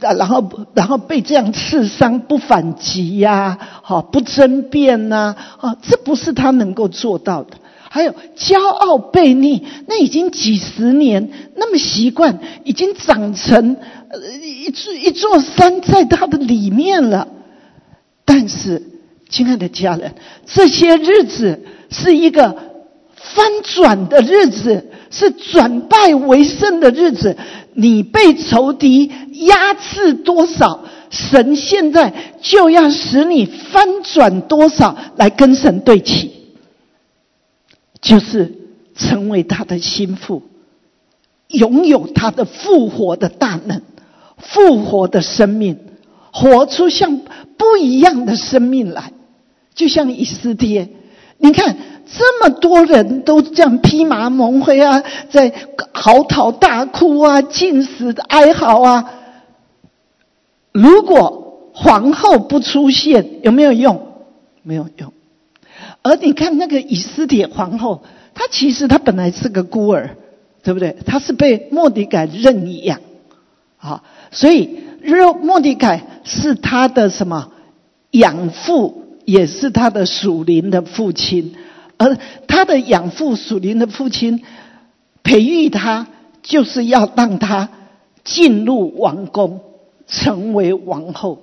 然后然后被这样刺伤不反击呀，哈，不争辩呐，啊，这不是他能够做到的。还有骄傲悖逆，那已经几十年，那么习惯，已经长成一座一座山在他的里面了。但是，亲爱的家人，这些日子是一个翻转的日子，是转败为胜的日子。你被仇敌压制多少，神现在就要使你翻转多少，来跟神对齐。就是成为他的心腹，拥有他的复活的大能，复活的生命，活出像不一样的生命来，就像以斯帖。你看，这么多人都这样披麻蒙灰啊，在嚎啕大哭啊，尽死哀嚎啊。如果皇后不出现，有没有用？没有用。而你看那个以斯帖皇后，她其实她本来是个孤儿，对不对？她是被莫迪改认养，啊，所以若莫迪改是她的什么养父，也是她的属灵的父亲，而他的养父属灵的父亲培育他，就是要让他进入王宫，成为王后。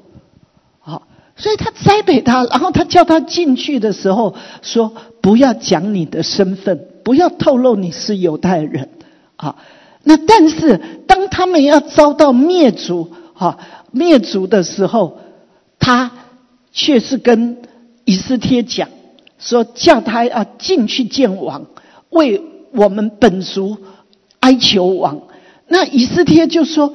好所以他栽培他，然后他叫他进去的时候说：“不要讲你的身份，不要透露你是犹太人。”啊，那但是当他们要遭到灭族，哈，灭族的时候，他却是跟以斯帖讲说：“叫他要进去见王，为我们本族哀求王。”那以斯帖就说：“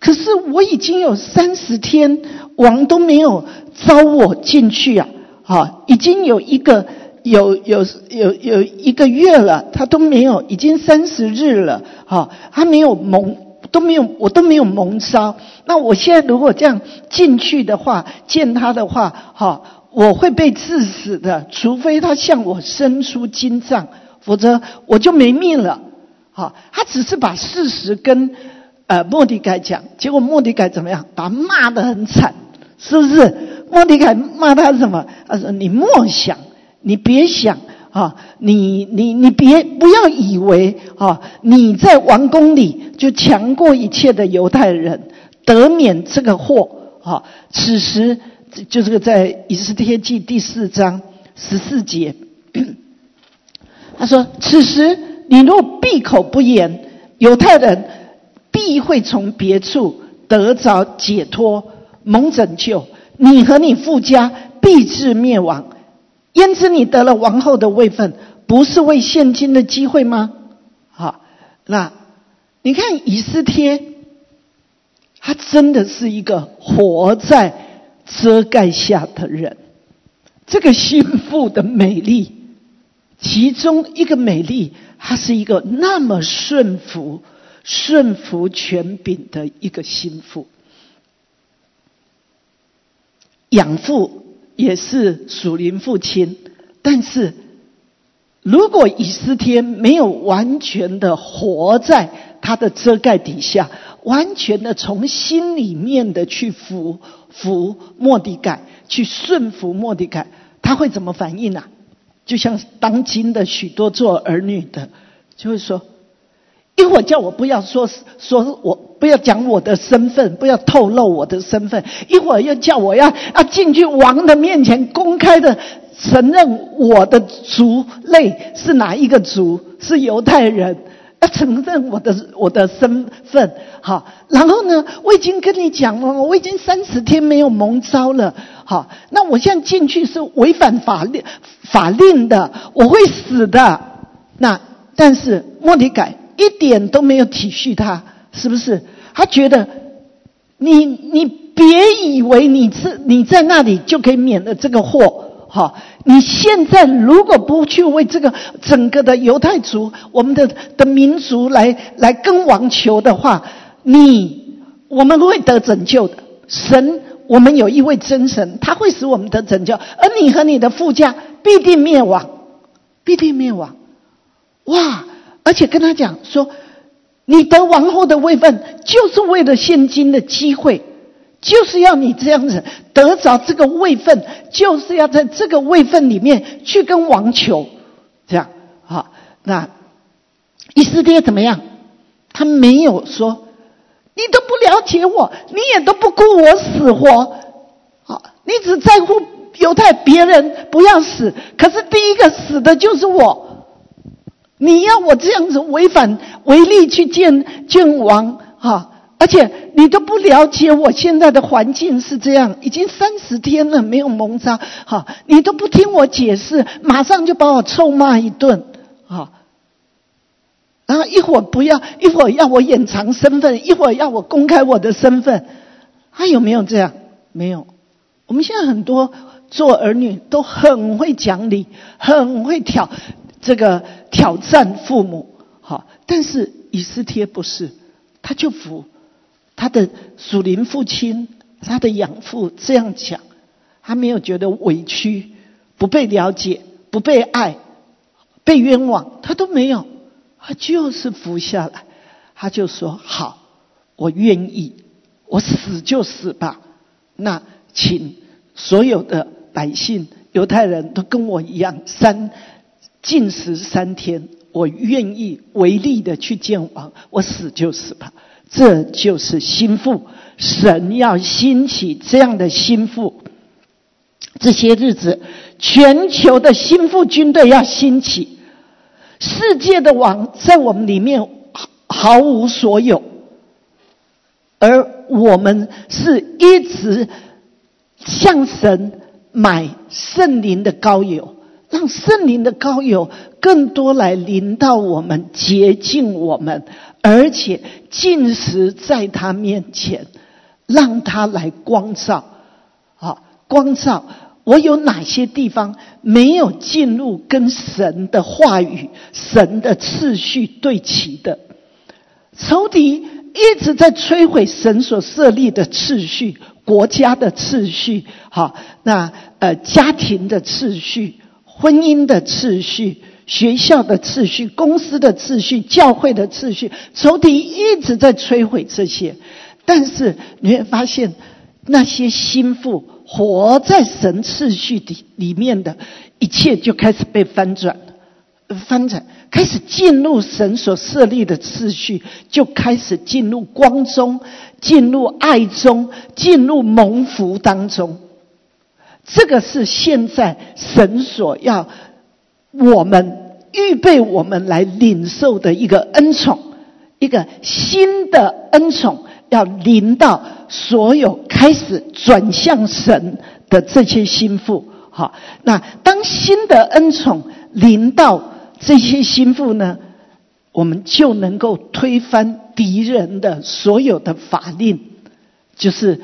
可是我已经有三十天，王都没有。”招我进去啊！啊，已经有一个有有有有一个月了，他都没有，已经三十日了，哈，他没有蒙，都没有，我都没有蒙招。那我现在如果这样进去的话，见他的话，哈，我会被致死的，除非他向我伸出金杖，否则我就没命了。好，他只是把事实跟呃莫迪改讲，结果莫迪改怎么样？把他骂得很惨，是不是？莫迪凯骂他什么？他说：“你莫想，你别想啊！你你你别不要以为啊！你在王宫里就强过一切的犹太人，得免这个祸啊！此时就这个在以斯帖记第四章十四节，他说：此时你若闭口不言，犹太人必会从别处得着解脱，蒙拯救。”你和你父家必至灭亡，焉知你得了王后的位分，不是为现今的机会吗？好，那你看以斯帖，他真的是一个活在遮盖下的人。这个心腹的美丽，其中一个美丽，他是一个那么顺服、顺服权柄的一个心腹。养父也是属灵父亲，但是如果以斯天没有完全的活在他的遮盖底下，完全的从心里面的去服服莫迪盖，去顺服莫迪凯，他会怎么反应啊？就像当今的许多做儿女的，就会说：一会儿叫我不要说说我不要讲我的身份，不要透露我的身份；一会儿又叫我要要进去王的面前公开的承认我的族类是哪一个族，是犹太人。要承认我的我的身份，好，然后呢，我已经跟你讲了，我已经三十天没有蒙招了，好，那我现在进去是违反法律法令的，我会死的。那但是莫里改一点都没有体恤他，是不是？他觉得你你别以为你是你在那里就可以免了这个祸。好，你现在如果不去为这个整个的犹太族、我们的的民族来来跟王求的话，你我们会得拯救的。神，我们有一位真神，他会使我们得拯救，而你和你的副驾必定灭亡，必定灭亡。哇！而且跟他讲说，你得王后的位分，就是为了现今的机会。就是要你这样子得着这个位分，就是要在这个位分里面去跟王求，这样好。那以色列怎么样？他没有说，你都不了解我，你也都不顾我死活，好，你只在乎犹太别人不要死，可是第一个死的就是我，你要我这样子违反违例去见见王，哈。而且你都不了解我现在的环境是这样，已经三十天了没有蒙扎，好，你都不听我解释，马上就把我臭骂一顿，好，然后一会儿不要，一会儿要我掩藏身份，一会儿要我公开我的身份，他有没有这样？没有。我们现在很多做儿女都很会讲理，很会挑这个挑战父母，好，但是以斯帖不是，他就服。他的属灵父亲，他的养父这样讲，他没有觉得委屈，不被了解，不被爱，被冤枉，他都没有，他就是服下来，他就说：“好，我愿意，我死就死吧。那请所有的百姓、犹太人都跟我一样，三禁食三天，我愿意唯利的去见王，我死就死吧。”这就是心腹，神要兴起这样的心腹。这些日子，全球的心腹军队要兴起，世界的王在我们里面毫毫无所有，而我们是一直向神买圣灵的膏油，让圣灵的膏油更多来临到我们，洁净我们。而且进食在他面前，让他来光照，啊，光照我有哪些地方没有进入跟神的话语、神的次序对齐的？仇敌一直在摧毁神所设立的次序、国家的次序，好，那呃家庭的次序、婚姻的次序。学校的秩序、公司的秩序、教会的秩序，仇敌一直在摧毁这些。但是你会发现，那些心腹活在神秩序里里面的一切，就开始被翻转翻转，开始进入神所设立的秩序，就开始进入光中，进入爱中，进入蒙福当中。这个是现在神所要。我们预备我们来领受的一个恩宠，一个新的恩宠要临到所有开始转向神的这些心腹。好，那当新的恩宠临到这些心腹呢，我们就能够推翻敌人的所有的法令，就是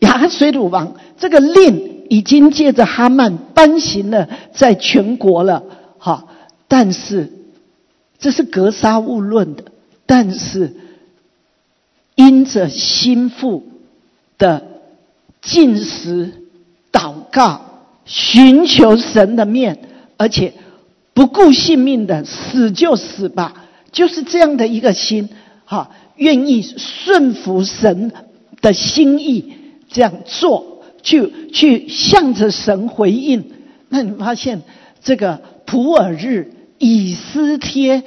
亚水鲁王这个令已经借着哈曼颁行了，在全国了。好，但是这是格杀勿论的。但是因着心腹的进食、祷告、寻求神的面，而且不顾性命的死就死吧，就是这样的一个心，哈，愿意顺服神的心意，这样做，去去向着神回应。那你发现这个普尔日以斯帖，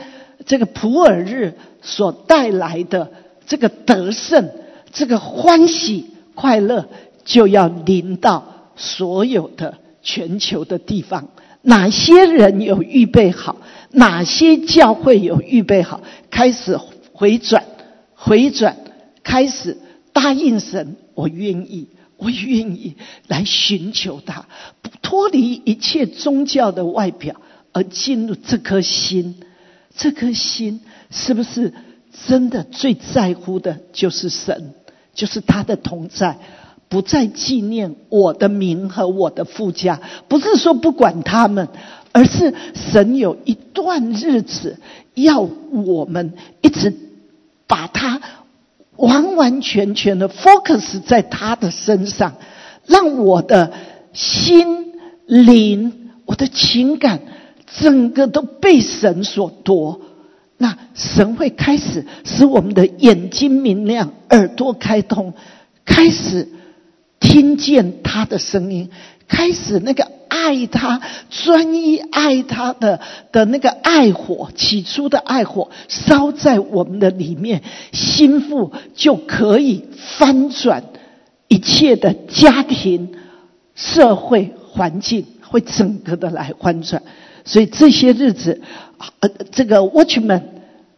这个普尔日所带来的这个得胜，这个欢喜快乐，就要临到所有的全球的地方。哪些人有预备好？哪些教会有预备好？开始回转，回转，开始答应神，我愿意。我愿意来寻求他，脱离一切宗教的外表，而进入这颗心。这颗心是不是真的最在乎的，就是神，就是他的同在，不再纪念我的名和我的富家。不是说不管他们，而是神有一段日子要我们一直把他。完完全全的 focus 在他的身上，让我的心灵、我的情感，整个都被神所夺。那神会开始使我们的眼睛明亮，耳朵开通，开始听见他的声音，开始那个。爱他，专一爱他的的那个爱火，起初的爱火烧在我们的里面，心腹就可以翻转一切的家庭、社会环境，会整个的来翻转。所以这些日子，呃，这个 Watchman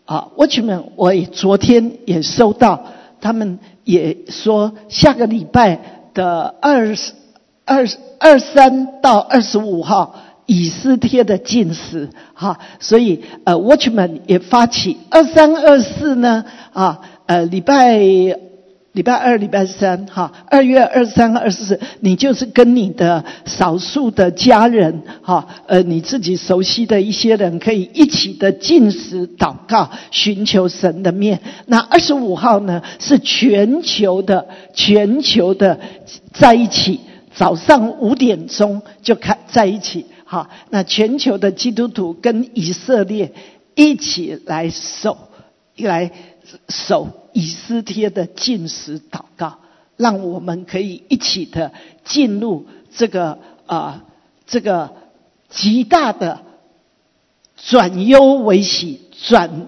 啊，Watchman，我也昨天也收到，他们也说下个礼拜的二十。二二三到二十五号，以斯帖的进食，哈，所以呃，Watchman 也发起二三二四呢，啊，呃，礼拜礼拜二、礼拜三，哈，二月二十三、二十四，你就是跟你的少数的家人，哈，呃，你自己熟悉的一些人，可以一起的进食、祷告、寻求神的面。那二十五号呢，是全球的、全球的在一起。早上五点钟就开在一起，哈，那全球的基督徒跟以色列一起来守，来守以斯帖的进食祷告，让我们可以一起的进入这个啊，这个极大的转忧为喜、转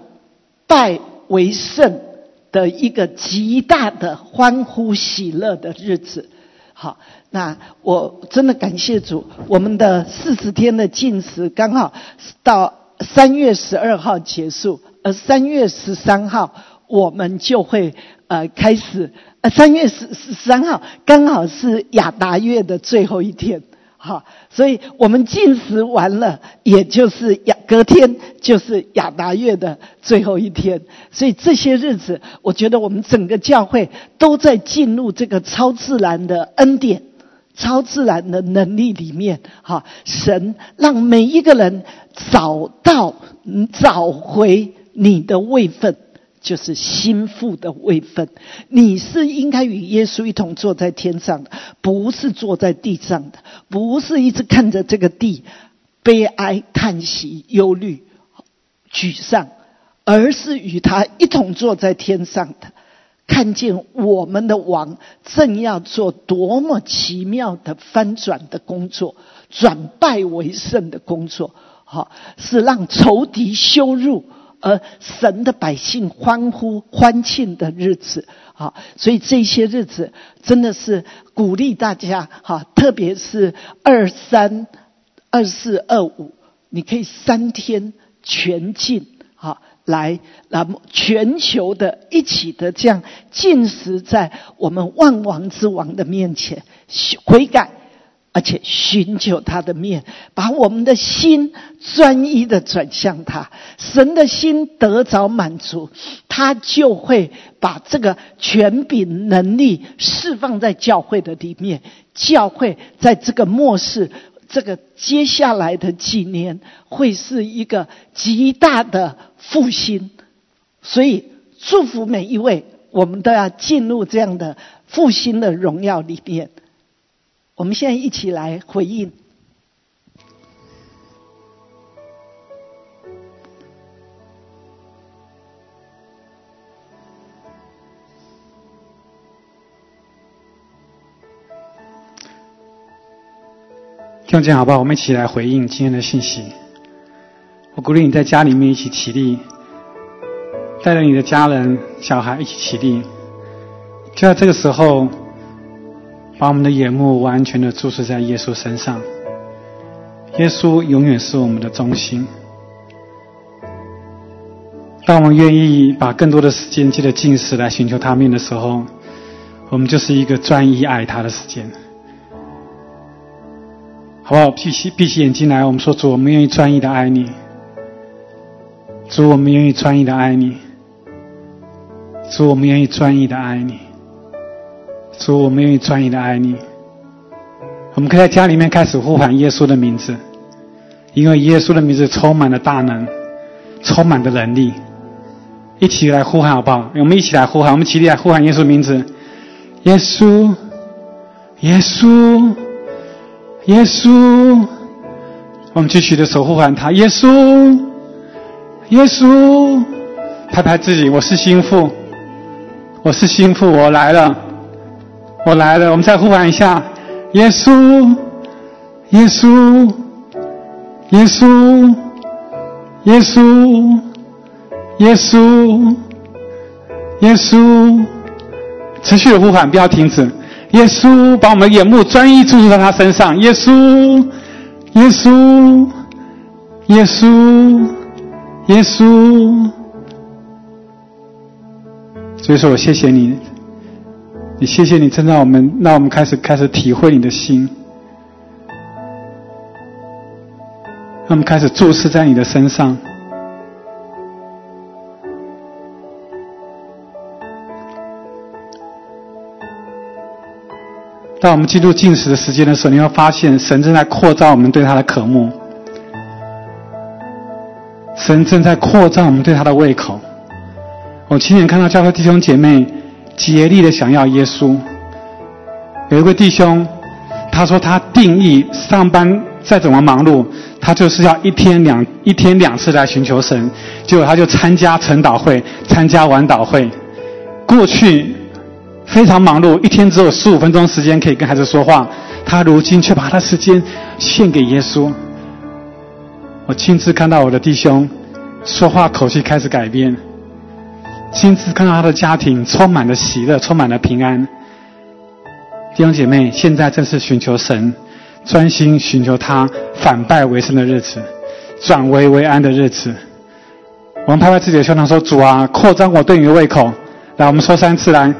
败为胜的一个极大的欢呼喜乐的日子。好，那我真的感谢主，我们的四十天的禁食刚好到三月十二号结束，而三月十三号我们就会呃开始，呃三月十十三号刚好是亚达月的最后一天。哈，所以我们进食完了，也就是亚隔天就是亚达月的最后一天。所以这些日子，我觉得我们整个教会都在进入这个超自然的恩典、超自然的能力里面。哈，神让每一个人找到、找回你的位分。就是心腹的位分，你是应该与耶稣一同坐在天上的，不是坐在地上的，不是一直看着这个地悲哀、叹息、忧虑、沮丧，而是与他一同坐在天上的，看见我们的王正要做多么奇妙的翻转的工作，转败为胜的工作，好，是让仇敌羞辱。而神的百姓欢呼欢庆的日子，好，所以这些日子真的是鼓励大家，哈，特别是二三、二四、二五，你可以三天全进，啊，来那么全球的一起的这样进食在我们万王之王的面前悔改。而且寻求他的面，把我们的心专一的转向他，神的心得着满足，他就会把这个权柄能力释放在教会的里面。教会在这个末世，这个接下来的几年，会是一个极大的复兴。所以祝福每一位，我们都要进入这样的复兴的荣耀里面。我们现在一起来回应。弟兄姐妹好不好？我们一起来回应今天的信息。我鼓励你在家里面一起起立，带着你的家人、小孩一起起立。就在这个时候，把我们的眼目完全的注视在耶稣身上。耶稣永远是我们的中心。当我们愿意把更多的时间借着进食来寻求他面的时候，我们就是一个专一爱他的时间。好不好？闭起闭起眼睛来，我们说主，我们愿意专一的爱你。主，我们愿意专一的爱你。主，我们愿意专一的爱你。主，我们愿意专一的爱你。我们可以在家里面开始呼喊耶稣的名字，因为耶稣的名字充满了大能，充满的能力。一起来呼喊好不好？我们一起来呼喊，我们起立来呼喊耶稣名字。耶稣，耶稣，耶稣。我们继续的守护喊他，耶稣。耶稣，拍拍自己，我是心腹，我是心腹，我来了，我来了。我们再呼喊一下，耶稣，耶稣，耶稣，耶稣，耶稣，耶稣，持续的呼喊，不要停止。耶稣，把我们的眼目专一注视在他身上。耶稣，耶稣，耶稣。耶稣，所以说我谢谢你，也谢谢你，真让我们让我们开始开始体会你的心，让我们开始注视在你的身上。当我们进入进食的时间的时候，你会发现神正在扩张我们对他的渴慕。神正在扩张我们对他的胃口。我亲眼看到教会弟兄姐妹竭力的想要耶稣。有一位弟兄，他说他定义上班再怎么忙碌，他就是要一天两一天两次来寻求神。结果他就参加晨祷会，参加晚祷会。过去非常忙碌，一天只有十五分钟时间可以跟孩子说话，他如今却把他时间献给耶稣。我亲自看到我的弟兄。说话口气开始改变，亲自看到他的家庭充满了喜乐，充满了平安。弟兄姐妹，现在正是寻求神、专心寻求他、反败为胜的日子，转危为安的日子。我们拍拍自己的胸膛说：“主啊，扩张我对你的胃口。”来，我们说三次来，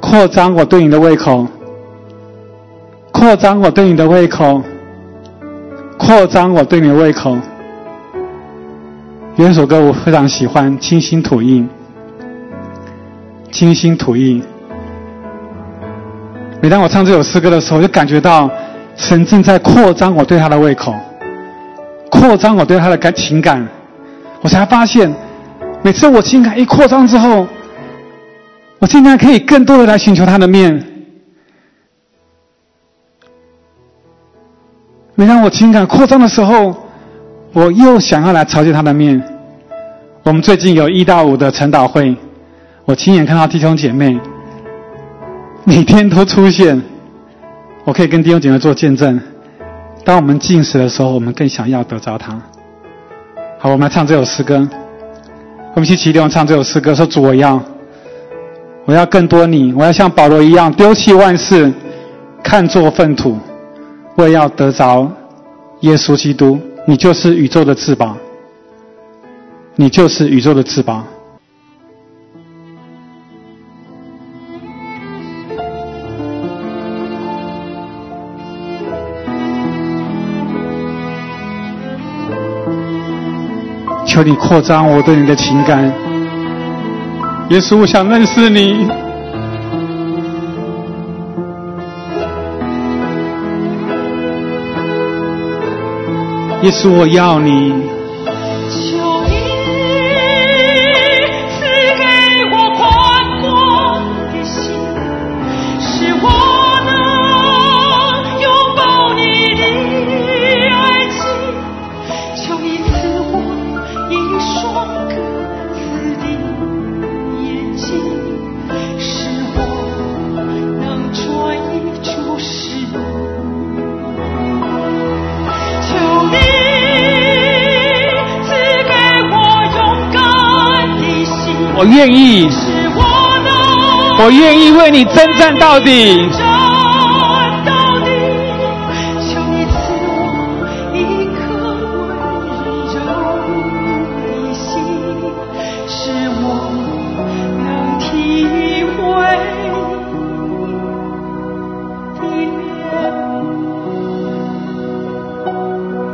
扩张我对你的胃口，扩张我对你的胃口，扩张我对你的胃口。有一首歌我非常喜欢，《清新吐印》。清新吐印。每当我唱这首诗歌的时候，就感觉到神正在扩张我对他的胃口，扩张我对他的感情感。我才发现，每次我情感一扩张之后，我竟然可以更多的来寻求他的面。每当我情感扩张的时候，我又想要来朝见他的面。我们最近有一到五的晨祷会，我亲眼看到弟兄姐妹每天都出现。我可以跟弟兄姐妹做见证。当我们进食的时候，我们更想要得着他。好，我们来唱这首诗歌。我们一起起，唱这首诗歌，说：“主，我要，我要更多你，我要像保罗一样丢弃万事，看作粪土，我也要得着耶稣基督。”你就是宇宙的至宝，你就是宇宙的至宝。和你扩张我对你的情感，耶稣，我想认识你。耶稣，我要你。我愿意，我愿意为你征战到底。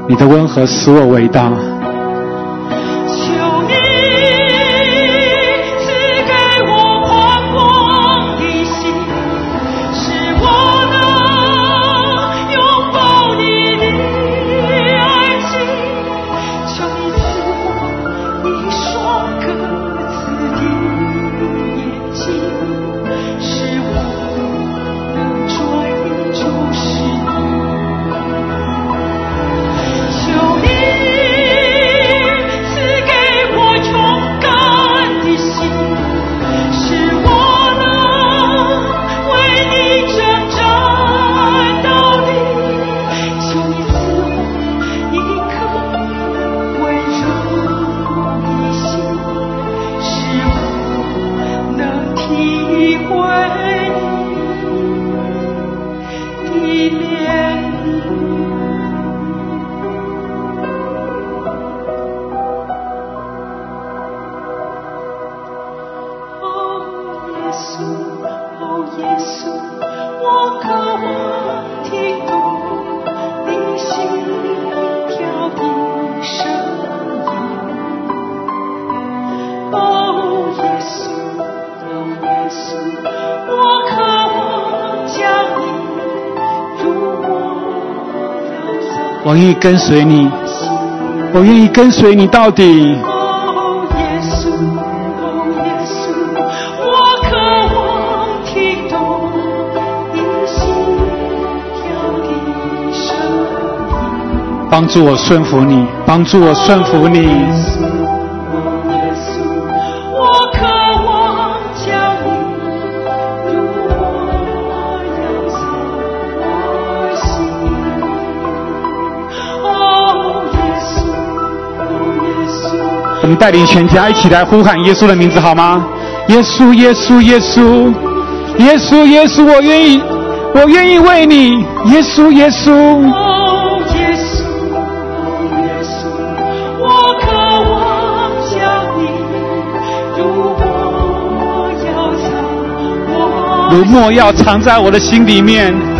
你的温和使我伟大。跟随你，我愿意跟随你到底。帮助我顺服你，帮助我顺服你。带领全家一起来呼喊耶稣的名字，好吗？耶稣，耶稣，耶稣，耶稣，耶稣，我愿意，我愿意为你，耶稣，耶稣。哦，耶稣，耶稣，我渴望将你如我要藏如墨要藏在我的心里面。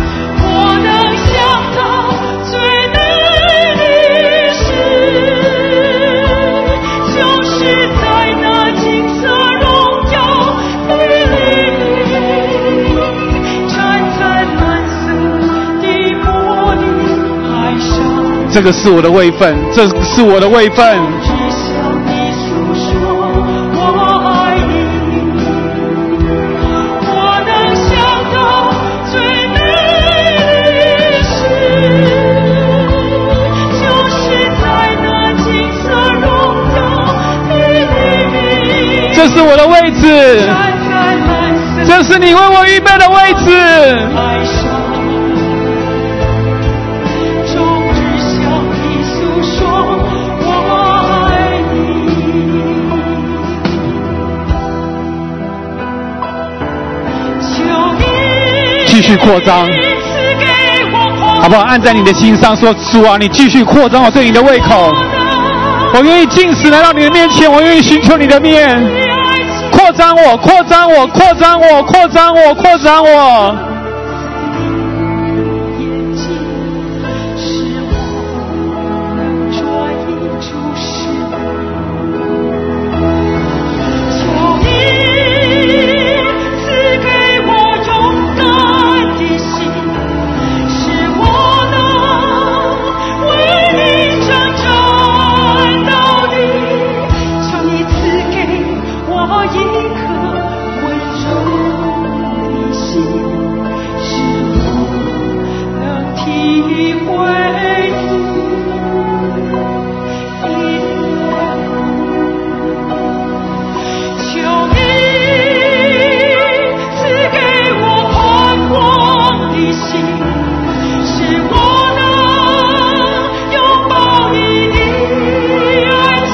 这个是我的位份，这是我的位分。只向你诉说我爱你，我能想到最美的事，就是在那金色荣耀的里，这是我的位置，这是你为我预备的位置。继续扩张好不好？按在你的心上说，主啊，你继续扩张我对你的胃口。我愿意进食来到你的面前，我愿意寻求你的面，扩张我，扩张我，扩张我，扩张我，扩张我。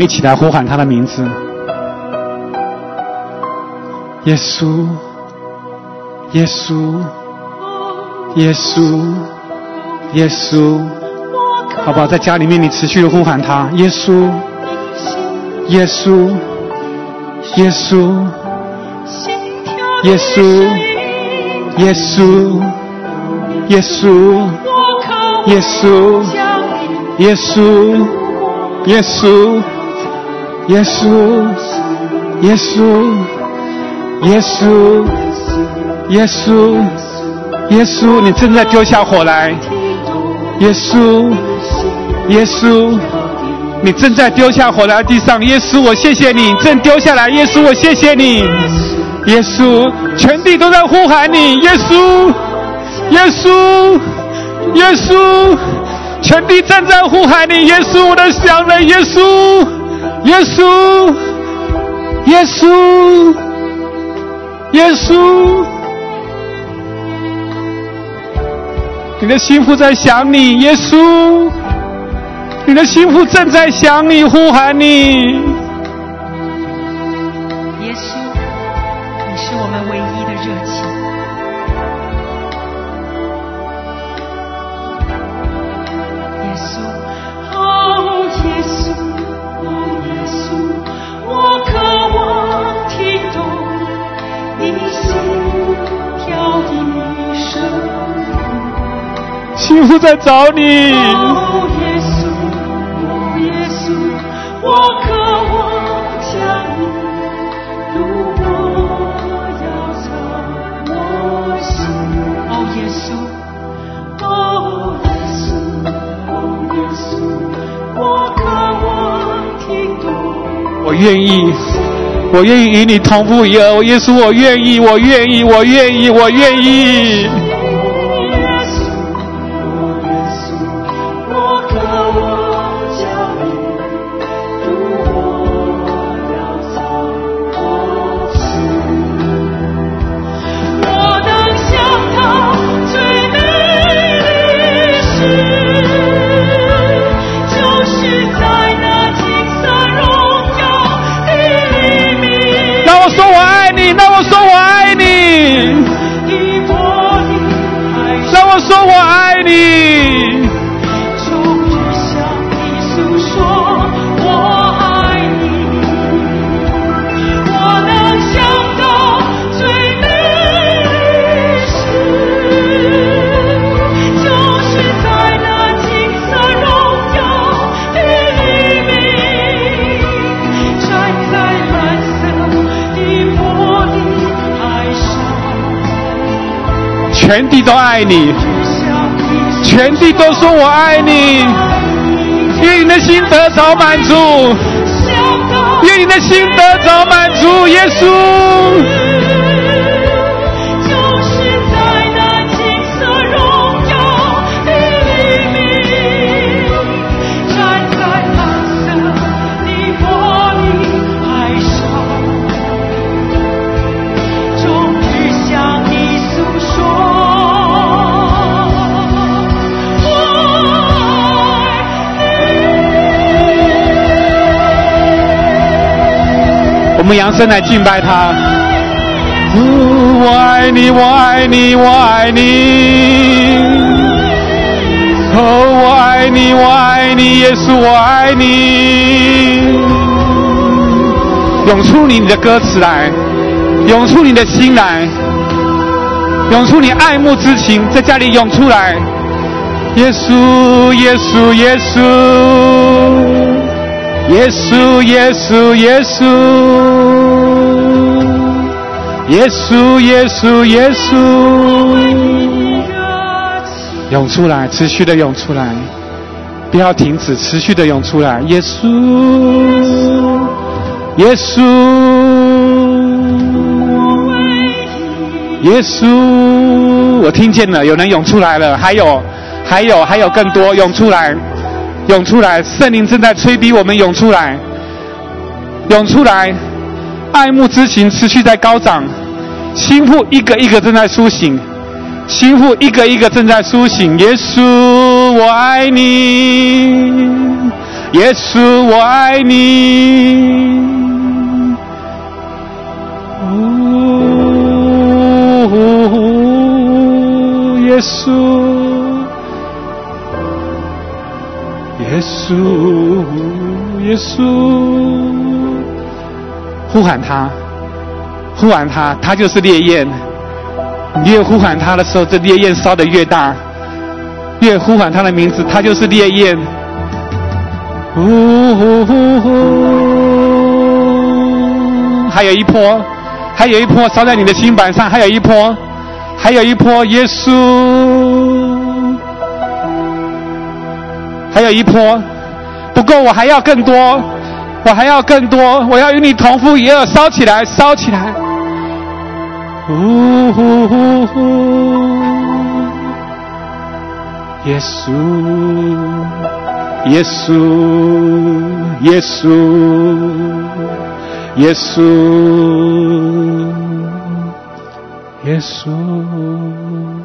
一起来呼喊他的名字，耶稣，耶稣，耶稣，耶稣，好吧，在家里面你持续的呼喊他，耶稣，耶稣，耶稣，耶稣，耶稣，耶稣，耶稣，耶稣，耶稣。耶稣，耶稣，耶稣，耶稣，耶稣，你正在丢下火来。耶稣，耶稣，你正在丢下火来地上。耶稣，我谢谢你，正丢下来。耶稣，我谢谢你。耶稣，全地都在呼喊你。耶稣，耶稣，耶稣，全地正在呼喊你。耶稣，我的想人。耶稣。耶稣，耶稣，耶稣，你的心腹在想你，耶稣，你的心腹正在想你，呼喊你。音。心腹在找你，哦，耶稣，哦，耶稣，我渴望将你入我要藏我心。哦，耶稣，哦，耶稣，哦，耶稣，我。愿意，我愿意与你同父一儿。耶稣，我愿意，我愿意，我愿意，我愿意。都爱你，全地都说我爱你，愿你的心得早满足，愿你的心得早满足，耶稣。们扬声来敬拜他。哦我爱你，我爱你，我爱你。哦，我爱你，我爱你，耶稣，我爱你。涌出你的歌词来，涌出你的心来，涌出你爱慕之情，在家里涌出来。耶稣，耶稣，耶稣。耶稣，耶稣，耶稣，耶稣，耶稣，耶稣，涌出来，持续的涌出来。不要停止，持续的涌出来。耶稣，耶稣，耶稣，我听见了，有人涌出来了，还有，还有，还有更多涌出来，涌出来，圣灵正在催逼我们涌出来，涌出来，爱慕之情持续在高涨，心腹一个一个正在苏醒。心腹一个一个正在苏醒，耶稣，我爱你，耶稣，我爱你，耶稣，耶稣，耶稣，呼喊他，呼喊他，他就是烈焰。你越呼喊他的时候，这烈焰烧得越大；越呼喊他的名字，他就是烈焰。呜呼呼呼！还有一波，还有一波烧在你的心板上，还有一波，还有一波，耶稣，还有一波，不够，我还要更多，我还要更多，我要与你同父一儿，烧起来，烧起来。呜呼呼呼！耶稣，耶稣，耶稣，耶稣，耶稣。